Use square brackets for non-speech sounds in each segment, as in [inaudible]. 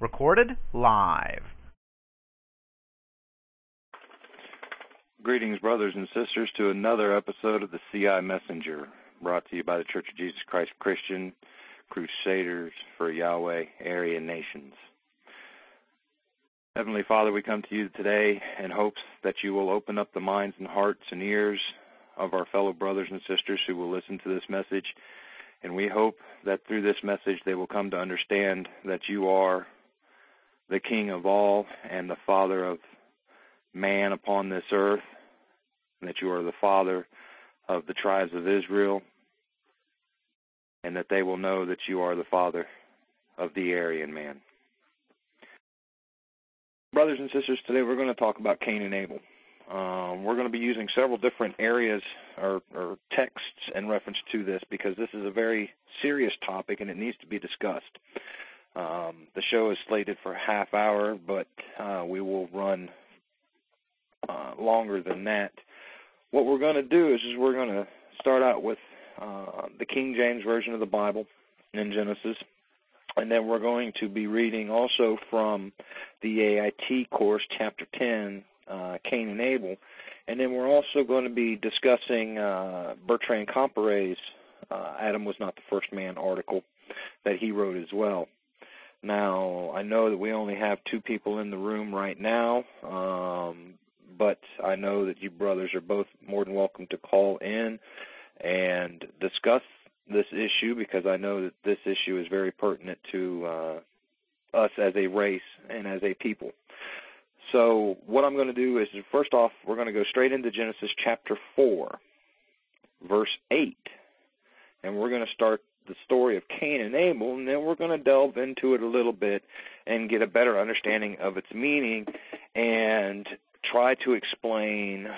Recorded live. Greetings, brothers and sisters, to another episode of the CI Messenger, brought to you by the Church of Jesus Christ Christian Crusaders for Yahweh Aryan Nations. Heavenly Father, we come to you today in hopes that you will open up the minds and hearts and ears of our fellow brothers and sisters who will listen to this message. And we hope that through this message they will come to understand that you are the King of all and the Father of man upon this earth, and that you are the Father of the tribes of Israel, and that they will know that you are the Father of the Aryan man. Brothers and sisters, today we're going to talk about Cain and Abel. Um, we're going to be using several different areas or, or texts in reference to this because this is a very serious topic and it needs to be discussed. Um, the show is slated for a half hour, but uh, we will run uh, longer than that. What we're going to do is, is we're going to start out with uh, the King James Version of the Bible in Genesis, and then we're going to be reading also from the AIT course, chapter 10, uh, Cain and Abel. And then we're also going to be discussing uh, Bertrand Comparet's uh, Adam Was Not the First Man article that he wrote as well. Now, I know that we only have two people in the room right now, um, but I know that you brothers are both more than welcome to call in and discuss this issue because I know that this issue is very pertinent to uh, us as a race and as a people. So, what I'm going to do is, first off, we're going to go straight into Genesis chapter 4, verse 8. And we're going to start the story of Cain and Abel, and then we're going to delve into it a little bit and get a better understanding of its meaning and try to explain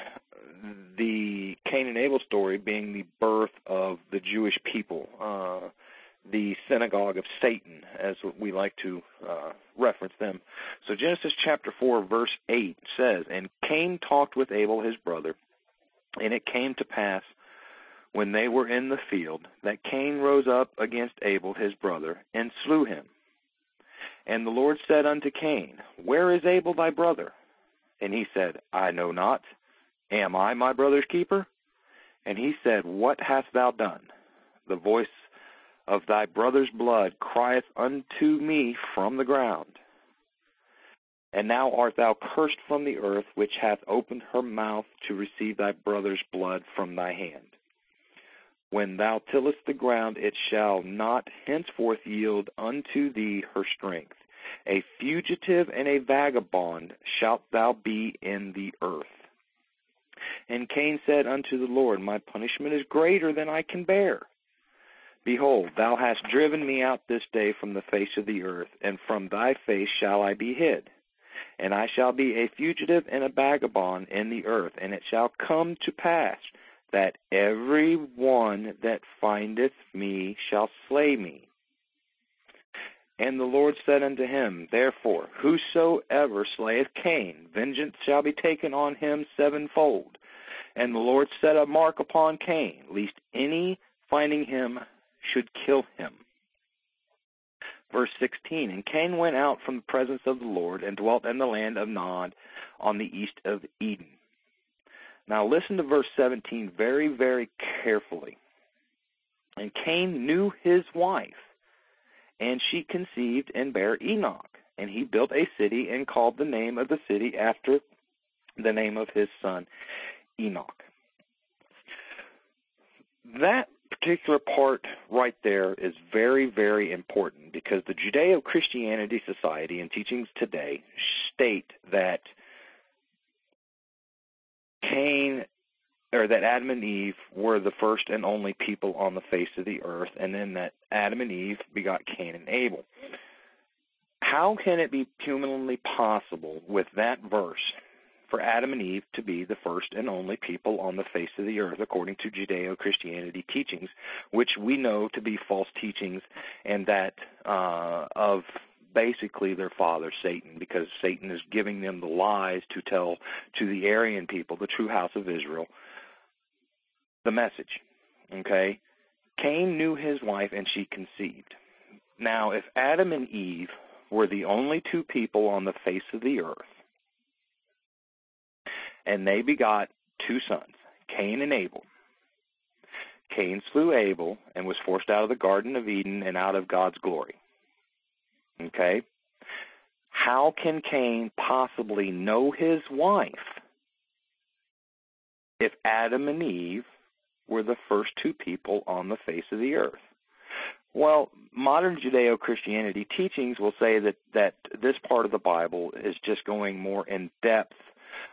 the Cain and Abel story being the birth of the Jewish people. Uh, the synagogue of Satan, as we like to uh, reference them. So Genesis chapter 4, verse 8 says, And Cain talked with Abel his brother, and it came to pass when they were in the field that Cain rose up against Abel his brother and slew him. And the Lord said unto Cain, Where is Abel thy brother? And he said, I know not. Am I my brother's keeper? And he said, What hast thou done? The voice of thy brother's blood crieth unto me from the ground. And now art thou cursed from the earth, which hath opened her mouth to receive thy brother's blood from thy hand. When thou tillest the ground, it shall not henceforth yield unto thee her strength. A fugitive and a vagabond shalt thou be in the earth. And Cain said unto the Lord, My punishment is greater than I can bear. Behold, thou hast driven me out this day from the face of the earth, and from thy face shall I be hid. And I shall be a fugitive and a vagabond in the earth, and it shall come to pass that every one that findeth me shall slay me. And the Lord said unto him, Therefore, whosoever slayeth Cain, vengeance shall be taken on him sevenfold. And the Lord set a mark upon Cain, lest any finding him should kill him. Verse 16 And Cain went out from the presence of the Lord and dwelt in the land of Nod on the east of Eden. Now listen to verse 17 very, very carefully. And Cain knew his wife, and she conceived and bare Enoch. And he built a city and called the name of the city after the name of his son Enoch. That particular part right there is very, very important because the Judeo Christianity Society and teachings today state that Cain or that Adam and Eve were the first and only people on the face of the earth, and then that Adam and Eve begot Cain and Abel. How can it be humanly possible with that verse for Adam and Eve to be the first and only people on the face of the earth, according to Judeo Christianity teachings, which we know to be false teachings and that uh, of basically their father, Satan, because Satan is giving them the lies to tell to the Aryan people, the true house of Israel, the message. Okay? Cain knew his wife and she conceived. Now, if Adam and Eve were the only two people on the face of the earth, and they begot two sons, Cain and Abel. Cain slew Abel and was forced out of the Garden of Eden and out of God's glory. Okay? How can Cain possibly know his wife if Adam and Eve were the first two people on the face of the earth? Well, modern Judeo Christianity teachings will say that, that this part of the Bible is just going more in depth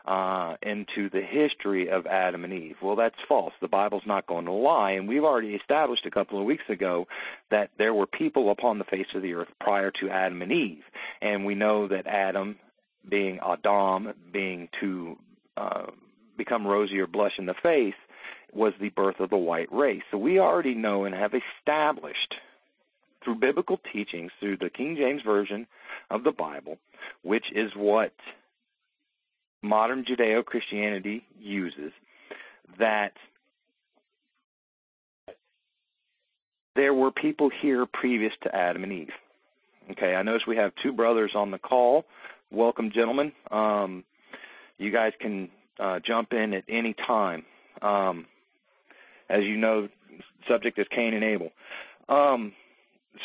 uh, into the history of Adam and Eve. Well, that's false. The Bible's not going to lie, and we've already established a couple of weeks ago that there were people upon the face of the earth prior to Adam and Eve, and we know that Adam, being Adam, being to uh, become rosy or blush in the face, was the birth of the white race. So we already know and have established through biblical teachings, through the King James Version of the Bible, which is what modern Judeo Christianity uses, that there were people here previous to Adam and Eve. Okay, I notice we have two brothers on the call. Welcome, gentlemen. Um, you guys can uh, jump in at any time. Um, as you know, subject is Cain and Abel. Um,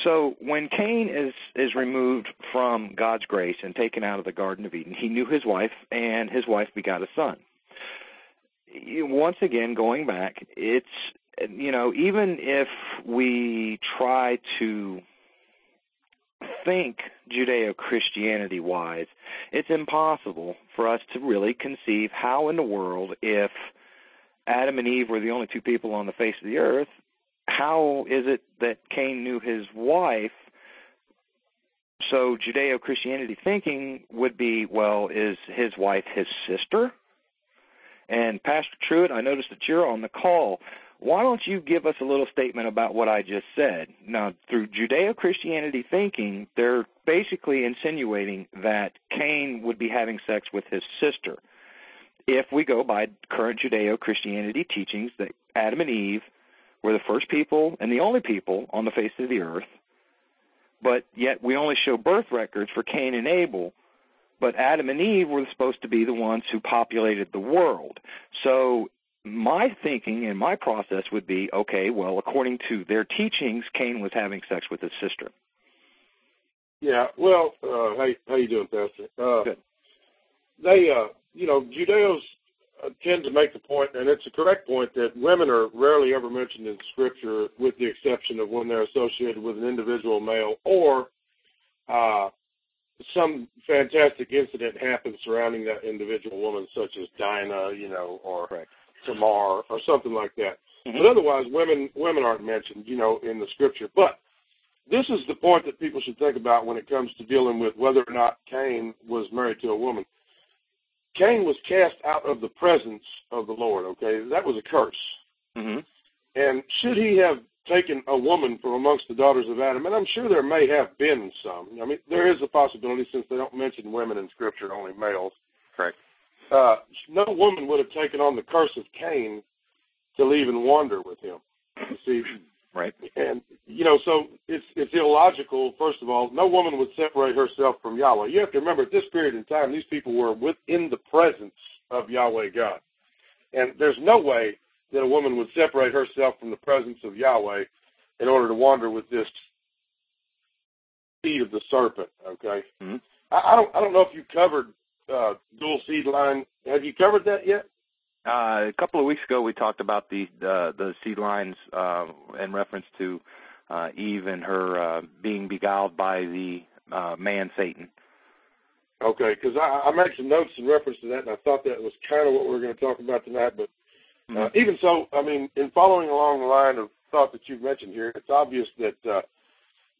so when Cain is is removed from God's grace and taken out of the Garden of Eden, he knew his wife, and his wife begot a son. Once again, going back, it's you know even if we try to think Judeo Christianity wise, it's impossible for us to really conceive how in the world if Adam and Eve were the only two people on the face of the earth, how is it that Cain knew his wife? So Judeo Christianity thinking would be, well, is his wife his sister? And Pastor Truitt, I noticed that you're on the call. Why don't you give us a little statement about what I just said? Now, through Judeo Christianity thinking, they're basically insinuating that Cain would be having sex with his sister. If we go by current Judeo Christianity teachings that Adam and Eve we're the first people and the only people on the face of the earth, but yet we only show birth records for Cain and Abel. But Adam and Eve were supposed to be the ones who populated the world. So my thinking and my process would be okay, well, according to their teachings, Cain was having sex with his sister. Yeah, well, uh, how how you doing, Pastor? Uh, Good. They, uh, you know, Judeos tend to make the point, and it's a correct point, that women are rarely ever mentioned in Scripture, with the exception of when they're associated with an individual male or uh, some fantastic incident happens surrounding that individual woman, such as Dinah, you know, or Correct. Tamar, or something like that. Mm-hmm. But otherwise, women women aren't mentioned, you know, in the Scripture. But this is the point that people should think about when it comes to dealing with whether or not Cain was married to a woman. Cain was cast out of the presence of the Lord, okay? That was a curse. Mm-hmm. And should he have taken a woman from amongst the daughters of Adam, and I'm sure there may have been some. I mean, there is a possibility since they don't mention women in Scripture, only males. Correct. Uh, no woman would have taken on the curse of Cain to leave and wander with him. You see, Right. and you know, so it's it's illogical. First of all, no woman would separate herself from Yahweh. You have to remember, at this period in time, these people were within the presence of Yahweh God, and there's no way that a woman would separate herself from the presence of Yahweh in order to wander with this seed of the serpent. Okay, Mhm. I, I don't I don't know if you covered uh, dual seed line. Have you covered that yet? Uh, a couple of weeks ago, we talked about the uh, the seed lines uh, in reference to uh, Eve and her uh, being beguiled by the uh, man Satan. Okay, because I, I made some notes in reference to that, and I thought that was kind of what we were going to talk about tonight. But uh, even so, I mean, in following along the line of thought that you've mentioned here, it's obvious that uh,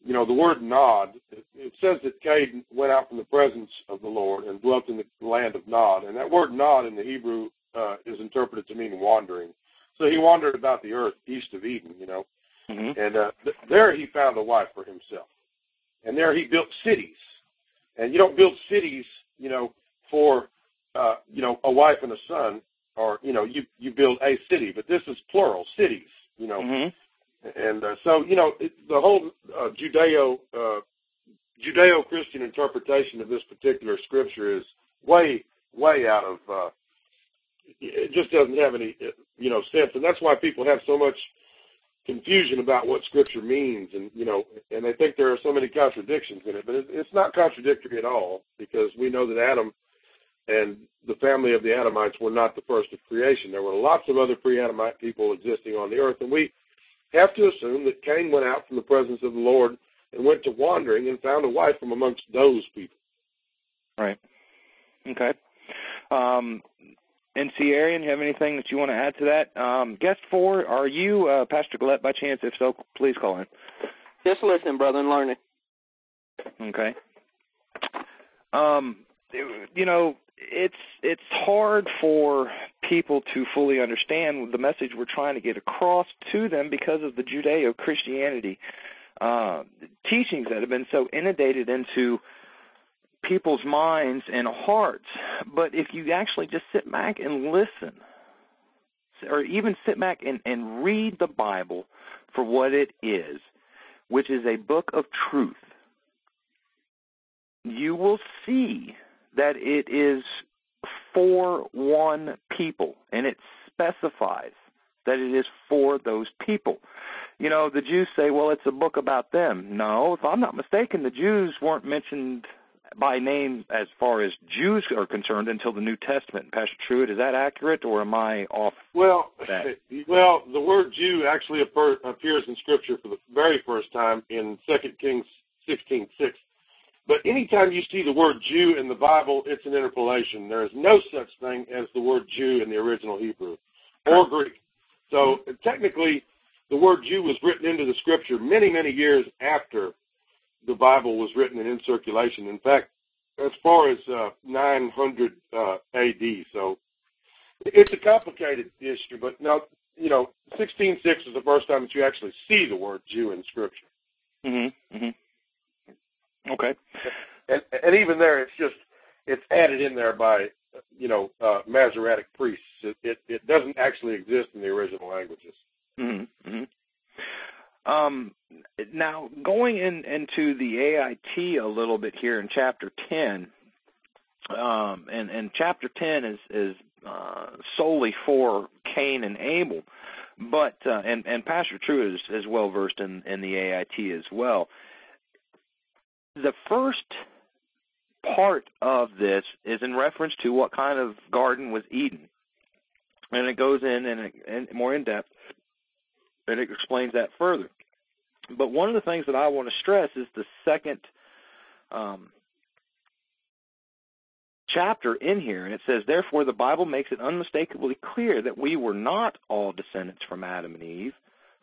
you know the word Nod. It, it says that Cain went out from the presence of the Lord and dwelt in the land of Nod, and that word Nod in the Hebrew uh, is interpreted to mean wandering. So he wandered about the earth east of Eden, you know, Mm-hmm. and uh, th- there he found a wife for himself, and there he built cities. And you don't build cities, you know, for uh, you know a wife and a son, or you know you you build a city, but this is plural cities, you know. Mm-hmm. And uh, so, you know, it, the whole uh, Judeo uh, Judeo-Christian interpretation of this particular scripture is way, way out of. Uh, it just doesn't have any, you know, sense, and that's why people have so much confusion about what Scripture means, and you know, and they think there are so many contradictions in it. But it's not contradictory at all because we know that Adam and the family of the Adamites were not the first of creation. There were lots of other pre-Adamite people existing on the earth, and we have to assume that Cain went out from the presence of the Lord and went to wandering and found a wife from amongst those people. Right. Okay. Um, NC Arian, have anything that you want to add to that? Um, guest four, are you uh, Pastor Gillette by chance? If so, please call in. Just listening, brother, and learning. Okay. Um, you know, it's it's hard for people to fully understand the message we're trying to get across to them because of the Judeo Christianity uh, teachings that have been so inundated into people's minds and hearts. But if you actually just sit back and listen, or even sit back and, and read the Bible for what it is, which is a book of truth, you will see that it is for one people, and it specifies that it is for those people. You know, the Jews say, well, it's a book about them. No, if I'm not mistaken, the Jews weren't mentioned by name as far as Jews are concerned until the New Testament. Pastor Truitt, is that accurate, or am I off? Well, that? well, the word Jew actually appears in Scripture for the very first time in Second Kings sixteen six. But anytime you see the word Jew in the Bible, it's an interpolation. There is no such thing as the word Jew in the original Hebrew or Greek. So technically, the word Jew was written into the Scripture many, many years after the Bible was written and in circulation. In fact, as far as uh, 900 uh, AD. So it's a complicated issue, but now you know, 16:6 is the first time that you actually see the word Jew in Scripture. Mm-hmm. mm-hmm. Okay. And, and even there, it's just it's added in there by you know uh, Masoretic priests. It, it it doesn't actually exist in the original languages. Mm-hmm. mm-hmm. Um, now, going in, into the AIT a little bit here in chapter 10, um, and, chapter 10 is, uh, solely for Cain and Abel, but uh, and, Pastor Truitt is, well versed in, the AIT as well. The first part of this is in reference to what kind of garden was Eden, and it goes in and more in depth and it explains that further. But one of the things that I want to stress is the second um, chapter in here, and it says, Therefore, the Bible makes it unmistakably clear that we were not all descendants from Adam and Eve,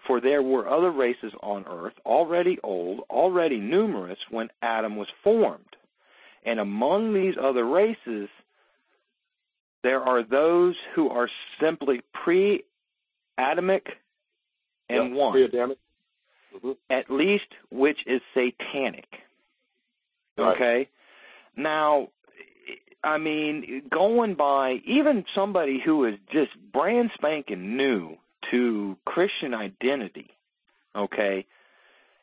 for there were other races on earth, already old, already numerous when Adam was formed. And among these other races, there are those who are simply pre Adamic and yep, one, mm-hmm. at least which is satanic. Right. Okay? Now, I mean, going by even somebody who is just brand spanking new to Christian identity, okay,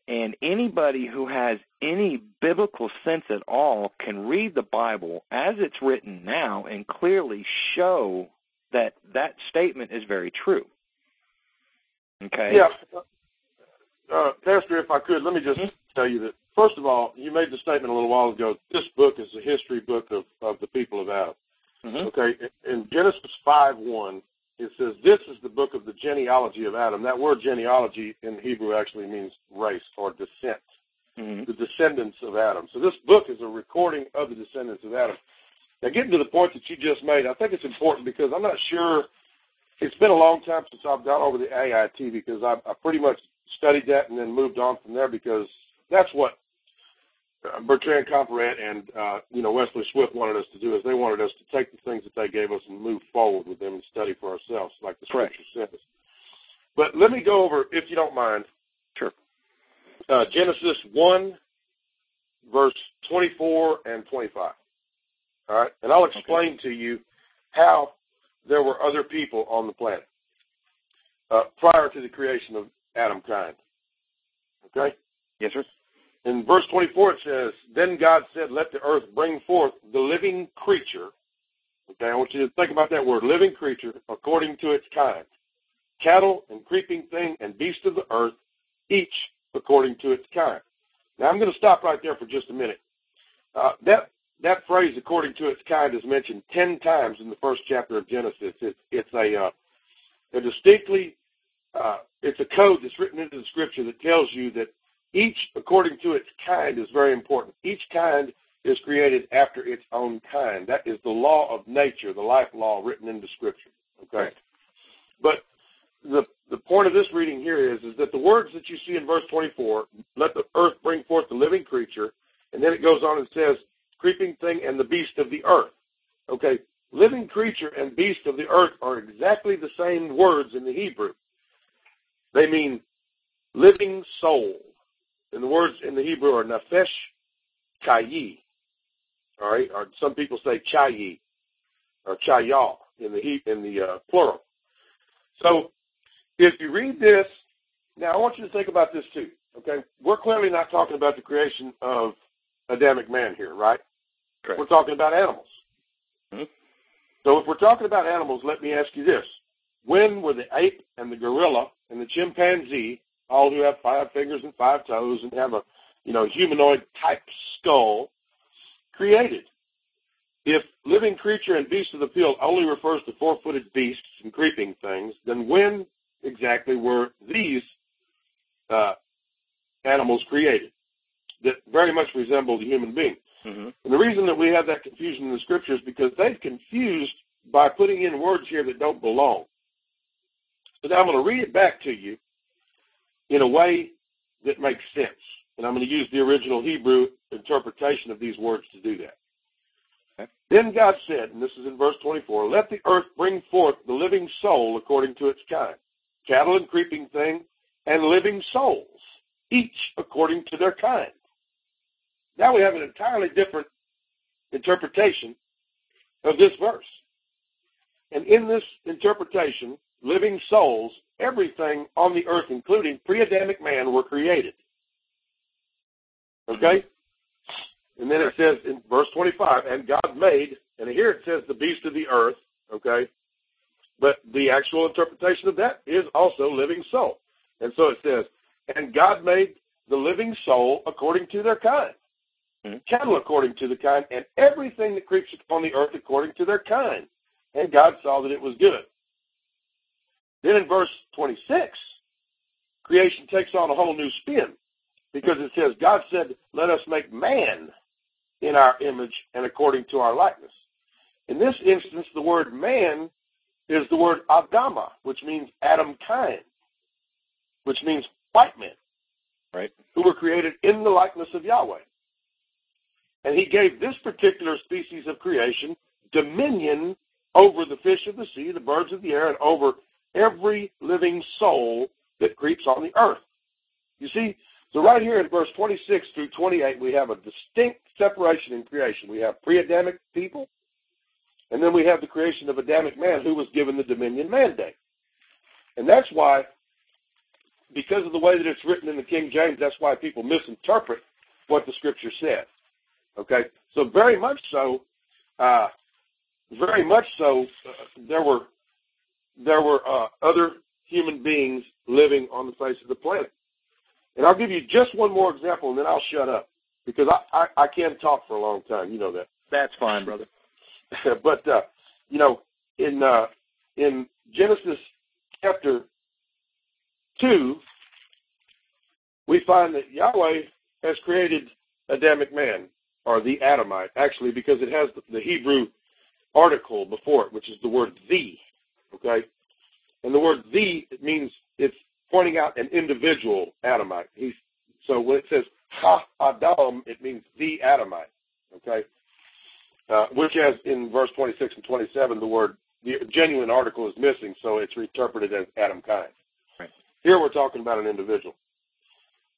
and anybody who has any biblical sense at all can read the Bible as it's written now and clearly show that that statement is very true. Okay. Yeah. Uh, Pastor, if I could, let me just mm-hmm. tell you that, first of all, you made the statement a little while ago this book is a history book of, of the people of Adam. Mm-hmm. Okay. In Genesis 5 1, it says, This is the book of the genealogy of Adam. That word genealogy in Hebrew actually means race or descent, mm-hmm. the descendants of Adam. So this book is a recording of the descendants of Adam. Now, getting to the point that you just made, I think it's important because I'm not sure it's been a long time since I've gone over the AIT because I, I pretty much studied that and then moved on from there because that's what Bertrand Comparet and uh, you know Wesley Swift wanted us to do is they wanted us to take the things that they gave us and move forward with them and study for ourselves, like the scripture says. But let me go over, if you don't mind. Sure. Uh, Genesis one, verse twenty-four and twenty-five. All right, and I'll explain okay. to you how there were other people on the planet uh, prior to the creation of Adam kind. Okay? Yes, sir. In verse 24 it says, Then God said, Let the earth bring forth the living creature. Okay, I want you to think about that word, living creature, according to its kind. Cattle and creeping thing and beast of the earth, each according to its kind. Now I'm going to stop right there for just a minute. Uh, that that phrase, according to its kind, is mentioned ten times in the first chapter of Genesis. It's it's a uh, a distinctly uh, it's a code that's written into the scripture that tells you that each according to its kind is very important. Each kind is created after its own kind. That is the law of nature, the life law written into scripture. Okay, Right. but the the point of this reading here is is that the words that you see in verse 24, let the earth bring forth the living creature, and then it goes on and says, creeping thing and the beast of the earth. Okay, living creature and beast of the earth are exactly the same words in the Hebrew. They mean living soul. And the words in the Hebrew are nefesh chayi. All right, or some people say chayi or chayah in the in the uh, plural. So if you read this, now I want you to think about this too. Okay, we're clearly not talking about the creation of Adamic man here, right? We're talking about animals. Hmm. So if we're talking about animals, let me ask you this: When were the ape and the gorilla and the chimpanzee, all who have five fingers and five toes and have a you know humanoid type skull, created? If living creature and beast of the field only refers to four-footed beasts and creeping things, then when exactly were these uh, animals created that very much resemble the human being? Mm-hmm. And the reason that we have that confusion in the scriptures is because they've confused by putting in words here that don't belong. So now I'm going to read it back to you in a way that makes sense. And I'm going to use the original Hebrew interpretation of these words to do that. Okay. Then God said, and this is in verse 24, Let the earth bring forth the living soul according to its kind, cattle and creeping thing, and living souls, each according to their kind. Now we have an entirely different interpretation of this verse. And in this interpretation, living souls, everything on the earth, including pre Adamic man, were created. Okay? And then it says in verse 25, and God made, and here it says the beast of the earth, okay? But the actual interpretation of that is also living soul. And so it says, and God made the living soul according to their kind, Mhm. cattle according to the kind, and everything that creeps upon the earth according to their kind. And God saw that it was good. Then in verse 26, creation takes on a whole new spin because it says, God said, Let us make man in our image and according to our likeness. In this instance, the word man is the word Adama, which means Adam kind, which means white men Right. who were created in the likeness of Yahweh. And he gave this particular species of creation dominion over the fish of the sea, the birds of the air, and over every living soul that creeps on the earth. You see, so right here in verse 26 through 28, we have a distinct separation in creation. We have pre-Adamic people, and then we have the creation of Adamic man who was given the dominion mandate. And that's why, because of the way that it's written in the King James, that's why people misinterpret what the Scripture says. Okay, so very much so, uh, very much so, uh, there were there were uh, other human beings living on the face of the planet. And I'll give you just one more example, and then I'll shut up because I I, I can talk for a long time. You know that. That's fine, brother. [laughs] [laughs] but uh, you know, in uh, in Genesis chapter two, we find that Yahweh has created Adamic man or the Adamite, actually, because it has the, Hebrew article before it, which is the word the. Okay, and the word the it means it's pointing out an individual Adamite. He's so when it says Ha Adam, it means the Adamite. Okay, uh, which as in verse 26 and 27, the word the genuine article is missing, so it's interpreted as Adam kind. Right. Here we're talking about an individual.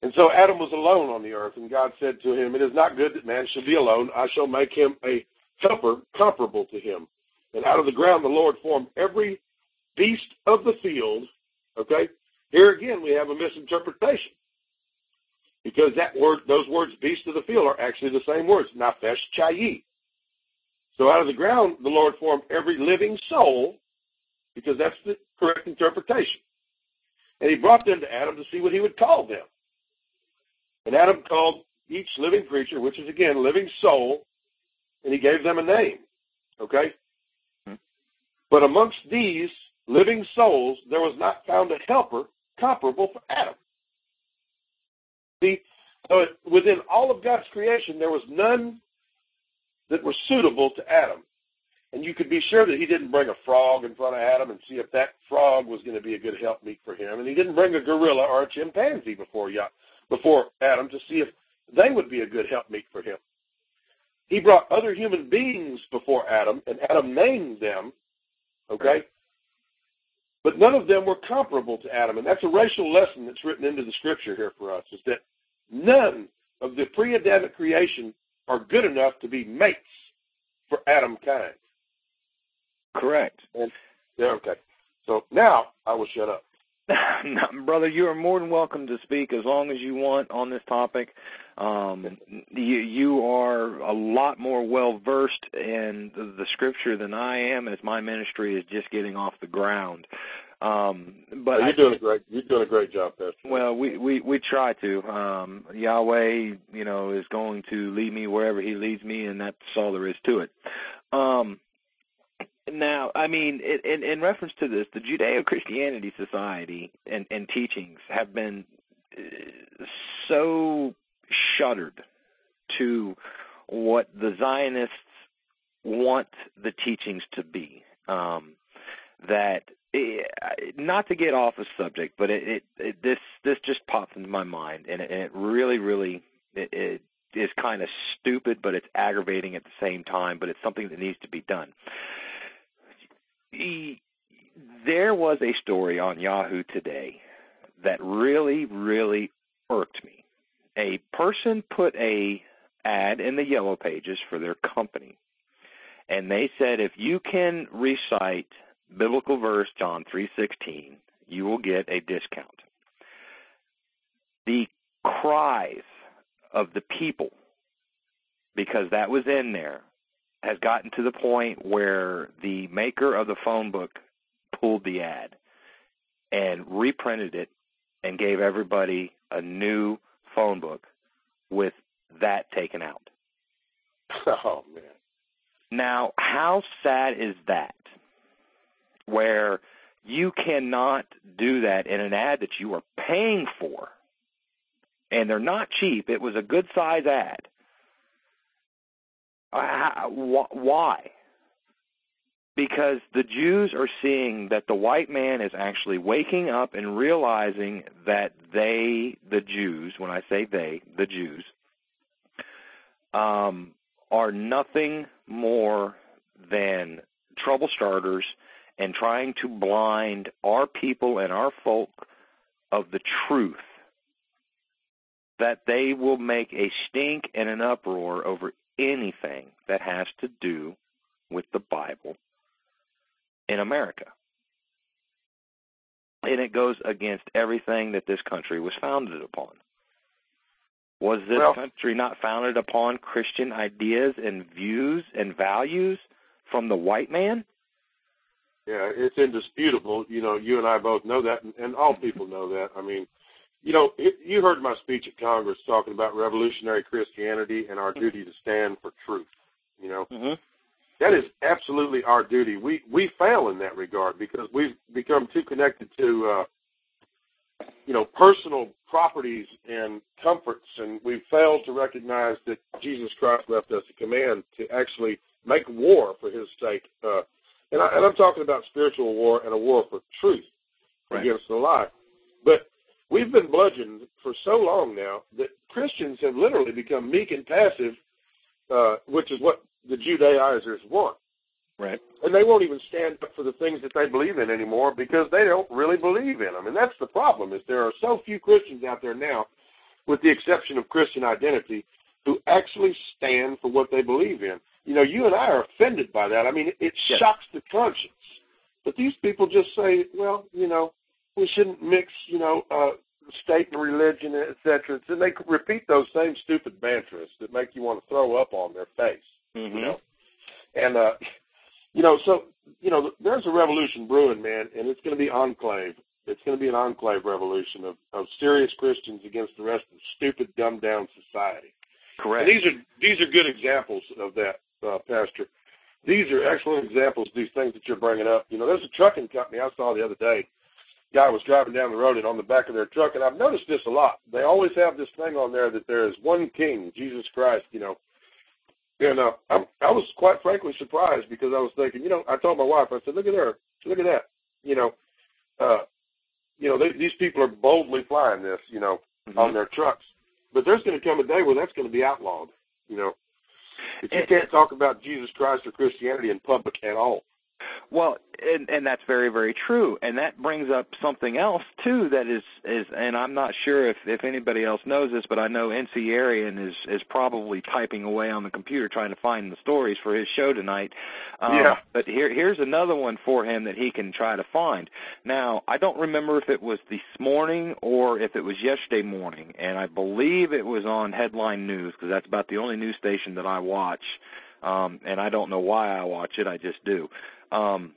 And so Adam was alone on the earth, and God said to him, It is not good that man should be alone. I shall make him a helper comparable to him. And out of the ground the Lord formed every beast of the field, okay, Here again, we have a misinterpretation. Because that word, those words, beast of the field, are actually the same words, nafesh chayi. So out of the ground, the Lord formed every living soul, because that's the correct interpretation. And he brought them to Adam to see what he would call them. And Adam called each living creature, which is again living soul, and he gave them a name. Okay? Mm-hmm. But amongst these living souls, there was not found a helper comparable for Adam. See, so within all of God's creation, there was none that were suitable to Adam. And you could be sure that he didn't bring a frog in front of Adam and see if that frog was going to be a good helpmeet for him. And he didn't bring a gorilla or a chimpanzee before, before Adam to see if they would be a good helpmeet for him. He brought other human beings before Adam, and Adam named them, okay? But none of them were comparable to Adam. And that's a racial lesson that's written into the scripture here for us, is that none of the pre-Adamic creation are good enough to be mates for Adam kind. Correct. And, yeah, okay. So now I will shut up. [laughs] brother, you are more than welcome to speak as long as you want on this topic. Um, you, you are a lot more well versed in the, the scripture than I am, as my ministry is just getting off the ground. Um, but oh, you're doing a great you're doing a great job, Pastor. Well, we we we try to. Um, Yahweh, you know, is going to lead me wherever He leads me, and that's all there is to it. Um, now, I mean, in, in reference to this, the Judeo Christianity Society and, and teachings have been uh, so shuttered to what the Zionists want the teachings to be um, that eh, not to get off the subject, but it, it, it this this just popped into my mind, and it, and it really, really it, it is kind of stupid, but it's aggravating at the same time. But it's something that needs to be done. He, there was a story on Yahoo today that really, really irked me. A person put a ad in the yellow pages for their company, and they said if you can recite biblical verse John 3:16, you will get a discount. The cries of the people because that was in there has gotten to the point where the maker of the phone book pulled the ad and reprinted it and gave everybody a new phone book with that taken out. [laughs] Oh man. Now, how sad is that? Where you cannot do that in an ad that you are paying for. And they're not cheap. It was a good size ad. Uh, why? Because the Jews are seeing that the white man is actually waking up and realizing that they, the Jews, when I say they, the Jews, um, are nothing more than trouble starters and trying to blind our people and our folk of the truth that they will make a stink and an uproar over anything that has to do with the Bible in America. And it goes against everything that this country was founded upon. Was this well, country not founded upon Christian ideas and views and values from the white man? Yeah, it's indisputable. You know, you and I both know that, and, and all people know that. I mean, you know, you heard my speech at Congress talking about revolutionary Christianity and our duty to stand for truth. You know, mm-hmm. that is absolutely our duty. We we fail in that regard because we've become too connected to, uh, you know, personal properties and comforts, and we've failed to recognize that Jesus Christ left us a command to actually make war for His sake. Uh, and, I, and I'm talking about spiritual war and a war for truth right. against the lie. But We've been bludgeoned for so long now that Christians have literally become meek and passive, uh, which is what the Judaizers want. Right. And they won't even stand up for the things that they believe in anymore because they don't really believe in them. And that's the problem is there are so few Christians out there now, with the exception of Christian identity, who actually stand for what they believe in. You know, you and I are offended by that. I mean, it, it yes. shocks the conscience. But these people just say, well, you know, we shouldn't mix, you know, uh, state and religion, etc. And they repeat those same stupid mantras that make you want to throw up on their face. Mm-hmm. You know, and uh, you know, so you know, there's a revolution brewing, man, and it's going to be enclave. It's going to be an enclave revolution of, of serious Christians against the rest of stupid, dumbed down society. Correct. And these are these are good examples of that, uh, Pastor. These are excellent examples of these things that you're bringing up. You know, there's a trucking company I saw the other day. Guy was driving down the road and on the back of their truck, and I've noticed this a lot. They always have this thing on there that there is one King, Jesus Christ. You know, and uh, I, I was quite frankly surprised because I was thinking, you know, I told my wife, I said, look at her, look at that. You know, uh, you know, they, these people are boldly flying this, you know, mm-hmm. on their trucks. But there's going to come a day where that's going to be outlawed. You know, if you can't talk about Jesus Christ or Christianity in public at all. Well, and and that's very very true, and that brings up something else too that is is, and I'm not sure if if anybody else knows this, but I know NC Arian is is probably typing away on the computer trying to find the stories for his show tonight. Um, yeah. But here here's another one for him that he can try to find. Now I don't remember if it was this morning or if it was yesterday morning, and I believe it was on Headline News because that's about the only news station that I watch. Um, and I don't know why I watch it, I just do. Um,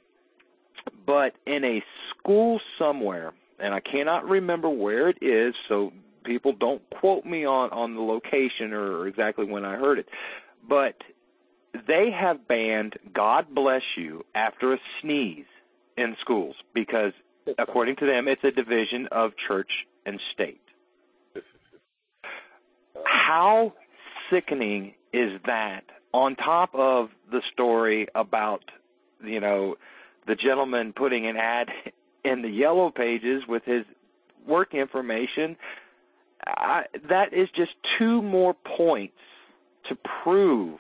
but in a school somewhere, and I cannot remember where it is, so people don't quote me on on the location or exactly when I heard it. But they have banned "God bless you" after a sneeze in schools because, according to them, it's a division of church and state. How sickening is that? On top of the story about you know, the gentleman putting an ad [laughs] in the yellow pages with his work information. I, that is just two more points to prove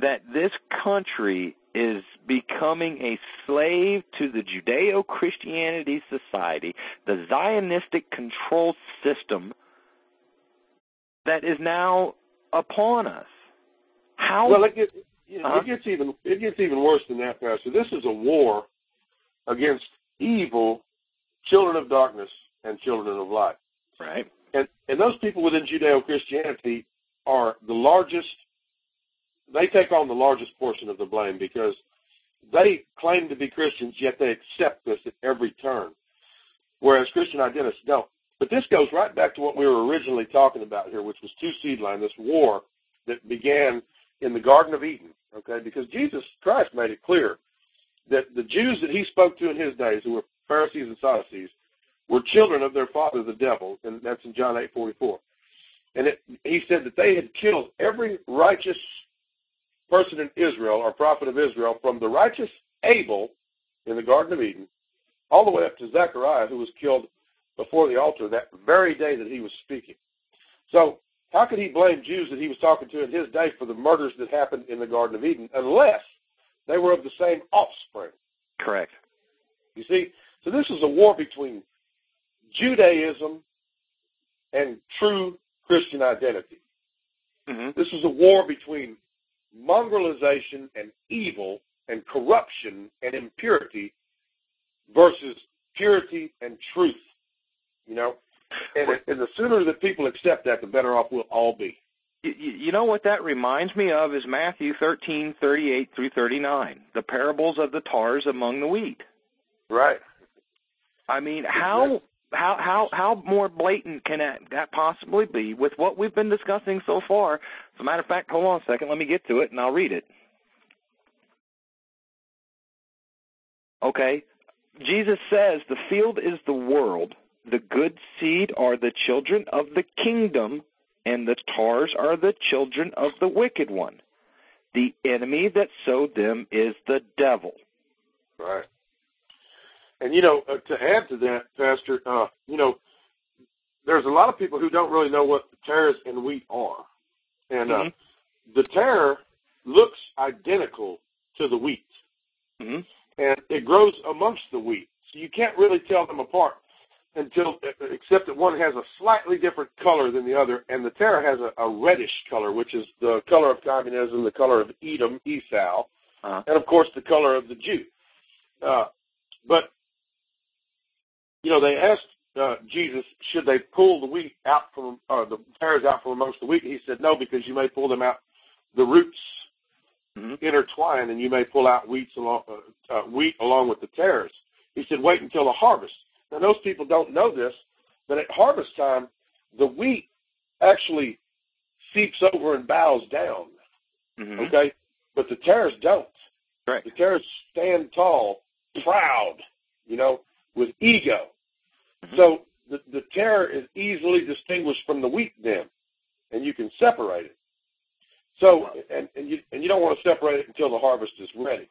that this country is becoming a slave to the Judeo Christianity society, the Zionistic control system that is now upon us. How well, it gets, uh-huh. it gets even it gets even worse than that, Pastor. This is a war against evil, children of darkness and children of light. Right. And and those people within Judeo Christianity are the largest. They take on the largest portion of the blame because they claim to be Christians, yet they accept this at every turn, whereas Christian identists don't. But this goes right back to what we were originally talking about here, which was two seed line, this war that began in the Garden of Eden okay? Because Jesus Christ made it clear that the Jews that he spoke to in his days, who were Pharisees and Sadducees, were children of their father, the devil, and that's in John 8:44. And it, he said that they had killed every righteous person in Israel or prophet of Israel, from the righteous Abel in the Garden of Eden, all the way up to Zechariah, who was killed before the altar that very day that he was speaking. So how could he blame Jews that he was talking to in his day for the murders that happened in the Garden of Eden unless they were of the same offspring? Correct. You see, so this is a war between Judaism and true Christian identity. Mm-hmm. This is a war between mongrelization and evil and corruption and impurity versus purity and truth. You know, and, and the sooner that people accept that, the better off we'll all be. You, you know what that reminds me of is Matthew thirteen thirty eight through thirty nine, the parables of the tares among the wheat. Right. I mean, how how how how more blatant can that, that possibly be with what we've been discussing so far? As a matter of fact, hold on a second, let me get to it and I'll read it. Okay. Jesus says the field is the world, the good seed are the children of the kingdom, and the tares are the children of the wicked one. The enemy that sowed them is the devil. Right. And you know, uh, to add to that, Pastor, uh, you know, there's a lot of people who don't really know what the tares and wheat are, and uh, mm-hmm. the tare looks identical to the wheat, mm-hmm. and it grows amongst the wheat, so you can't really tell them apart until except that one has a slightly different color than the other, and the tare has a, a reddish color, which is the color of communism, the color of Edom, Esau, uh-huh. and of course the color of the Jew. Uh, but you know, they asked uh, Jesus, should they pull the wheat out from uh, the tares out from amongst the wheat? He said, no, because you may pull them out. The roots mm-hmm. intertwine, and you may pull out wheats along uh, uh, wheat along with the tares. He said, wait until the harvest. Now, those people don't know this, but at harvest time, the wheat actually seeps over and bows down. Mm-hmm. Okay, but the tares don't. Right. The tares stand tall, proud, you know, with ego. Mm-hmm. So the the tare is easily distinguished from the wheat then, and you can separate it. So and and you and you don't want to separate it until the harvest is ready.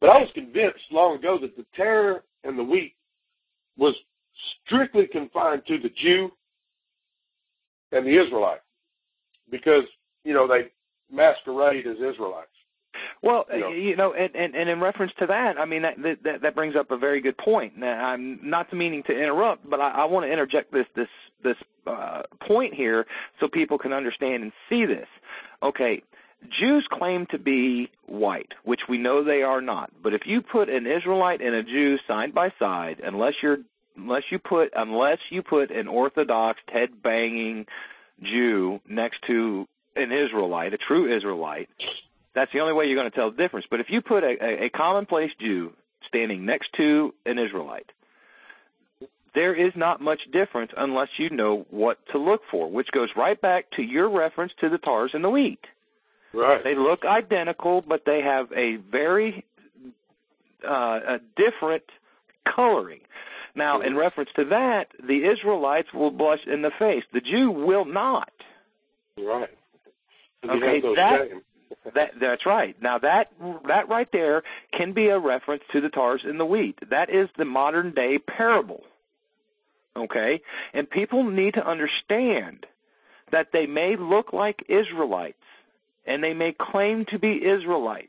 But I was convinced long ago that the tare and the wheat was strictly confined to the Jew and the Israelite because you know they masquerade as Israelites. Well, you know, you know and, and, and in reference to that, I mean that, that that brings up a very good point. Now, I'm not meaning to interrupt, but I, I want to interject this this this uh, point here so people can understand and see this. Okay, Jews claim to be white, which we know they are not. But if you put an Israelite and a Jew side by side, unless you're unless you put unless you put an Orthodox head banging Jew next to an Israelite, a true Israelite, that's the only way you're going to tell the difference. But if you put a, a, commonplace Jew standing next to an Israelite, there is not much difference unless you know what to look for, which goes right back to your reference to the tares and the wheat. Right. They look identical, but they have a very uh, a different coloring. Now, in reference to that, the Israelites will blush in the face. The Jew will not. Right. Okay, that, [laughs] that that's right. Now that that right there can be a reference to the tares and the wheat. That is the modern day parable. Okay? And people need to understand that they may look like Israelites and they may claim to be Israelites,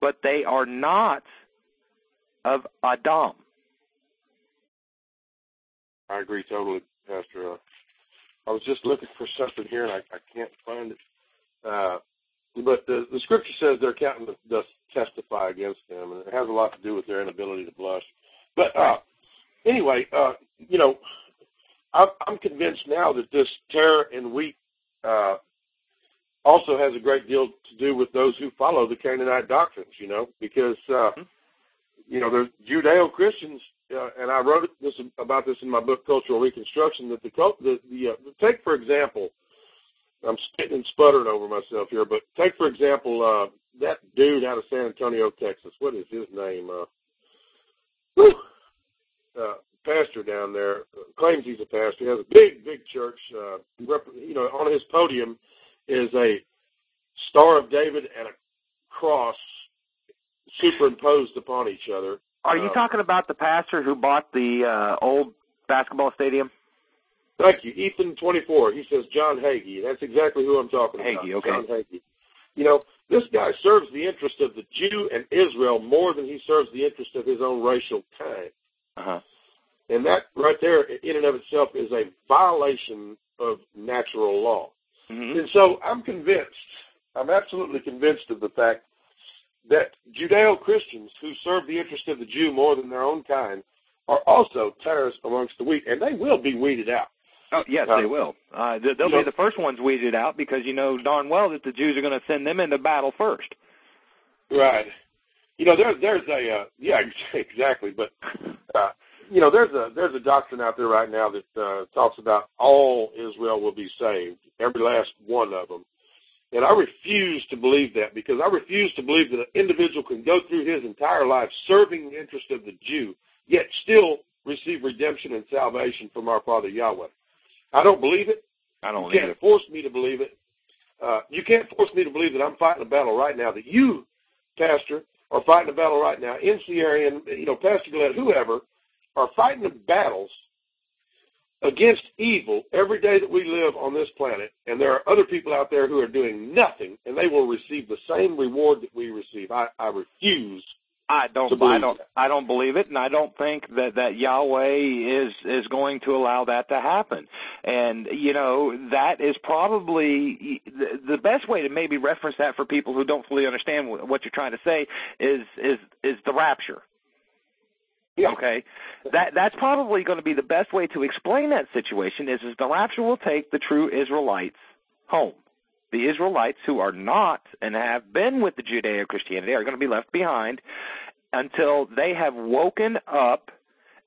but they are not of Adam. I agree totally, Pastor. Uh, I was just looking for something here and I, I can't find it. Uh, but the, the scripture says their countenance does testify against them, and it has a lot to do with their inability to blush. But uh, anyway, uh, you know, I'm, I'm convinced now that this terror and wheat uh, also has a great deal to do with those who follow the Canaanite doctrines. You know, because uh, mm-hmm. you know there's Judeo Christians, uh, and I wrote this about this in my book Cultural Reconstruction. That the the, the uh, take for example I'm spitting and sputtering over myself here, but take for example uh, that dude out of San Antonio, Texas. What is his name? Uh, whew, uh, pastor down there claims he's a pastor. He has a big, big church. Uh, you know, on his podium is a Star of David and a cross superimposed upon each other. Are you uh, talking about the pastor who bought the uh, old basketball stadium? Thank you. Ethan twenty four. He says John Hagee. That's exactly who I'm talking about. Hagee, okay. John Hagee. You know, this guy serves the interest of the Jew and Israel more than he serves the interest of his own racial kind. Uh-huh. And that right there, in and of itself, is a violation of natural law. Mm-hmm. And so I'm convinced, I'm absolutely convinced of the fact that Judeo Christians who serve the interest of the Jew more than their own kind are also terrorists amongst the wheat, and they will be weeded out. Oh yes, they will. Uh, they'll be the first ones weeded out because you know darn well that the Jews are going to send them into battle first. Right. You know, there's there's a uh, yeah [laughs] exactly, but uh, you know there's a there's a doctrine out there right now that uh, talks about all Israel will be saved, every last one of them, and I refuse to believe that because I refuse to believe that an individual can go through his entire life serving the interest of the Jew, yet still receive redemption and salvation from our Father Yahweh. I don't believe it. I don't you can't either. force me to believe it. Uh, you can't force me to believe that I'm fighting a battle right now that you, Pastor, are fighting a battle right now. NC Arian, you know, Pastor Glenn, whoever, are fighting the battles against evil every day that we live on this planet. And there are other people out there who are doing nothing, and they will receive the same reward that we receive. I, I refuse I don't. I don't. I don't believe it, and I don't think that that Yahweh is is going to allow that to happen. And you know that is probably the, the best way to maybe reference that for people who don't fully understand what you're trying to say is is is the rapture. Yeah. Okay, that that's probably going to be the best way to explain that situation. Is is the rapture will take the true Israelites home. The Israelites who are not and have been with the Judeo Christianity are going to be left behind until they have woken up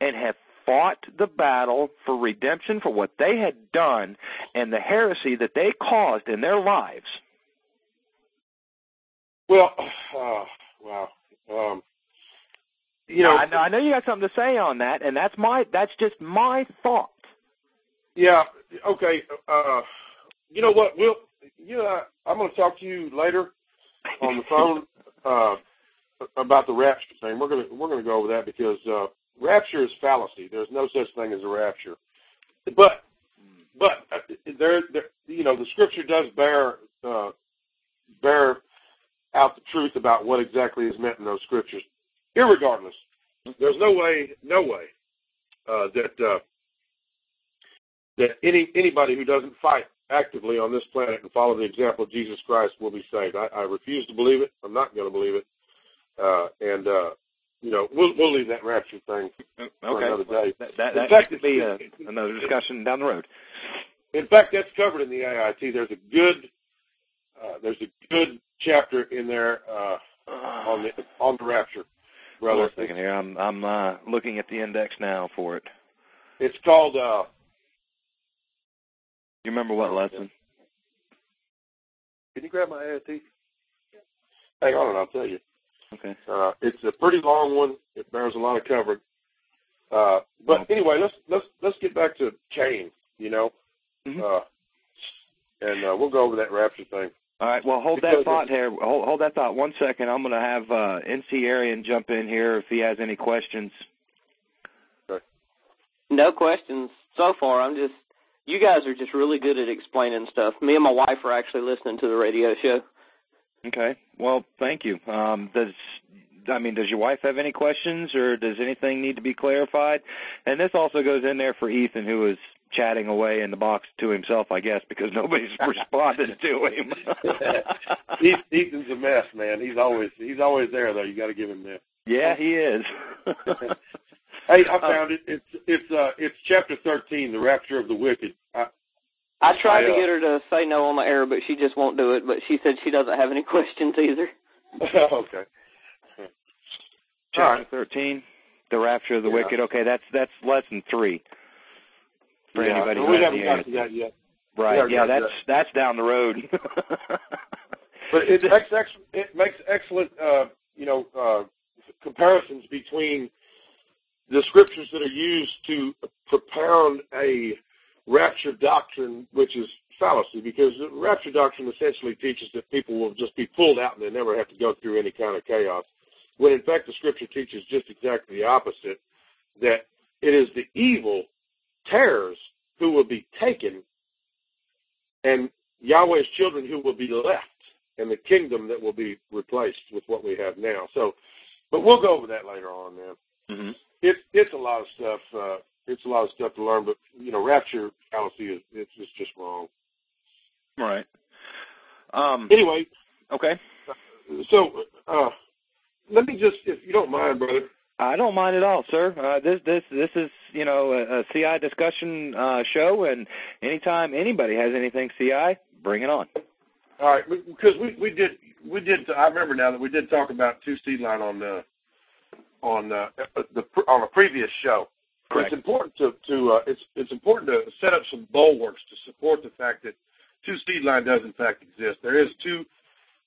and have fought the battle for redemption for what they had done and the heresy that they caused in their lives. Well, [sighs] uh, wow. Um, you know, I know, I know you got something to say on that, and that's my that's just my thought. Yeah. Okay. Uh, you know what? We'll. You know, I, I'm going to talk to you later on the phone [laughs] uh, about the rapture thing. We're going to we're going to go over that because uh, rapture is fallacy. There's no such thing as a rapture. But but uh, there, there you know, the scripture does bear uh, bear out the truth about what exactly is meant in those scriptures. Irregardless, there's no way, no way uh, that uh, that any anybody who doesn't fight actively on this planet and follow the example of Jesus Christ will be saved. I, I refuse to believe it. I'm not going to believe it. Uh, and uh, you know, we'll we'll leave that rapture thing for Okay, another day. that that, In that fact, could be a, another discussion down the road. In fact, that's covered in the AIT. There's a good uh, there's a good chapter in there uh, on the on the rapture, Hold on brother. a second here. I'm I'm uh, looking at the index now for it. It's called. Uh, You remember what lesson? can you grab my AIT? Hang on, and I'll tell you. Okay. Uh, it's a pretty long one. It bears a lot of cover. Uh, but anyway, let's let's let's get back to Cain. You know, Mhm. uh, and uh, we'll go over that rapture thing. All right. Well, hold Because that thought here. Hold, hold that thought one second. I'm going to have uh, NC Arian jump in here if he has any questions. No questions so far. I'm just, you guys are just really good at explaining stuff. Me and my wife are actually listening to the radio show. Okay. Well, thank you. Um, does I mean, does your wife have any questions, or does anything need to be clarified? And this also goes in there for Ethan, who is chatting away in the box to himself, I guess, because [laughs] nobody's [laughs] responded to him. [laughs] Heath, Ethan's a mess, man. He's always he's always there though. You got to give him that. yeah, he is. Hey, I found it. It's it's uh it's chapter thirteen, the rapture of the wicked. I, I tried I, to uh, get her to say no on the air, but she just won't do it. But she said she doesn't have any questions either. okay. Chapter All right. thirteen, the rapture of the Yeah. wicked. Okay, that's that's lesson three. For yeah, anybody we haven't got to that yet. Right. Yeah, that's that's down the road. [laughs] But it makes ex- it makes excellent uh, you know uh, comparisons between the scriptures that are used to propound a rapture doctrine, which is fallacy, because the rapture doctrine essentially teaches that people will just be pulled out and they never have to go through any kind of chaos. When in fact the scripture teaches just exactly the opposite, that it is the evil terrors who will be taken and Yahweh's children who will be left and the kingdom that will be replaced with what we have now. So, but we'll go over that later on, man. hmm It's it's a lot of stuff. Uh, it's a lot of stuff to learn, but you know, rapture fallacy is it's, it's just wrong. Right. Um. Anyway, Okay. so uh, let me just, if you don't mind, brother. I don't mind at all, sir. Uh, this this this is you know a, a CI discussion uh, show, and anytime anybody has anything CI, bring it on. All right, because we we did we did. I remember now that we did talk about two seed line on the on uh, the on a previous show. Correct. It's important to to uh, it's it's important to set up some bulwarks to support the fact that two seed line does in fact exist. There is two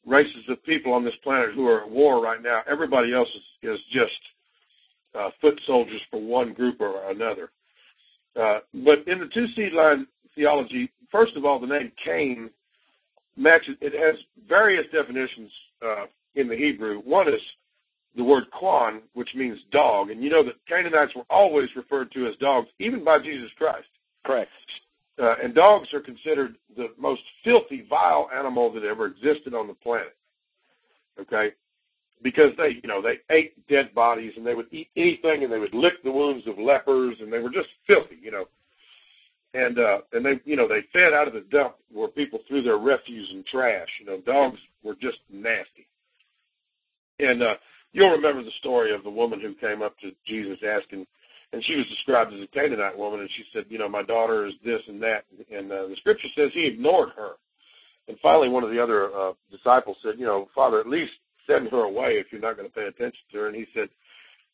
races of people on this planet who are at war right now. Everybody else is is just uh, foot soldiers for one group or another. Uh, but in the two seed line theology, first of all, the name Cain matches. It has various definitions uh, in the Hebrew. One is the word Quan, which means dog, and you know that Canaanites were always referred to as dogs, even by Jesus Christ. Correct. Uh, and dogs are considered the most filthy, vile animal that ever existed on the planet. Okay, because they, you know, they ate dead bodies and they would eat anything and they would lick the wounds of lepers and they were just filthy, you know. And uh, and they, you know, they fed out of the dump where people threw their refuse and trash. You know, dogs were just nasty. And uh, you'll remember the story of the woman who came up to Jesus asking, and she was described as a Canaanite woman, and she said, you know, my daughter is this and that, and uh, the scripture says he ignored her. And finally, one of the other uh, disciples said, you know, Father, at least send her away if you're not going to pay attention to her. And he said,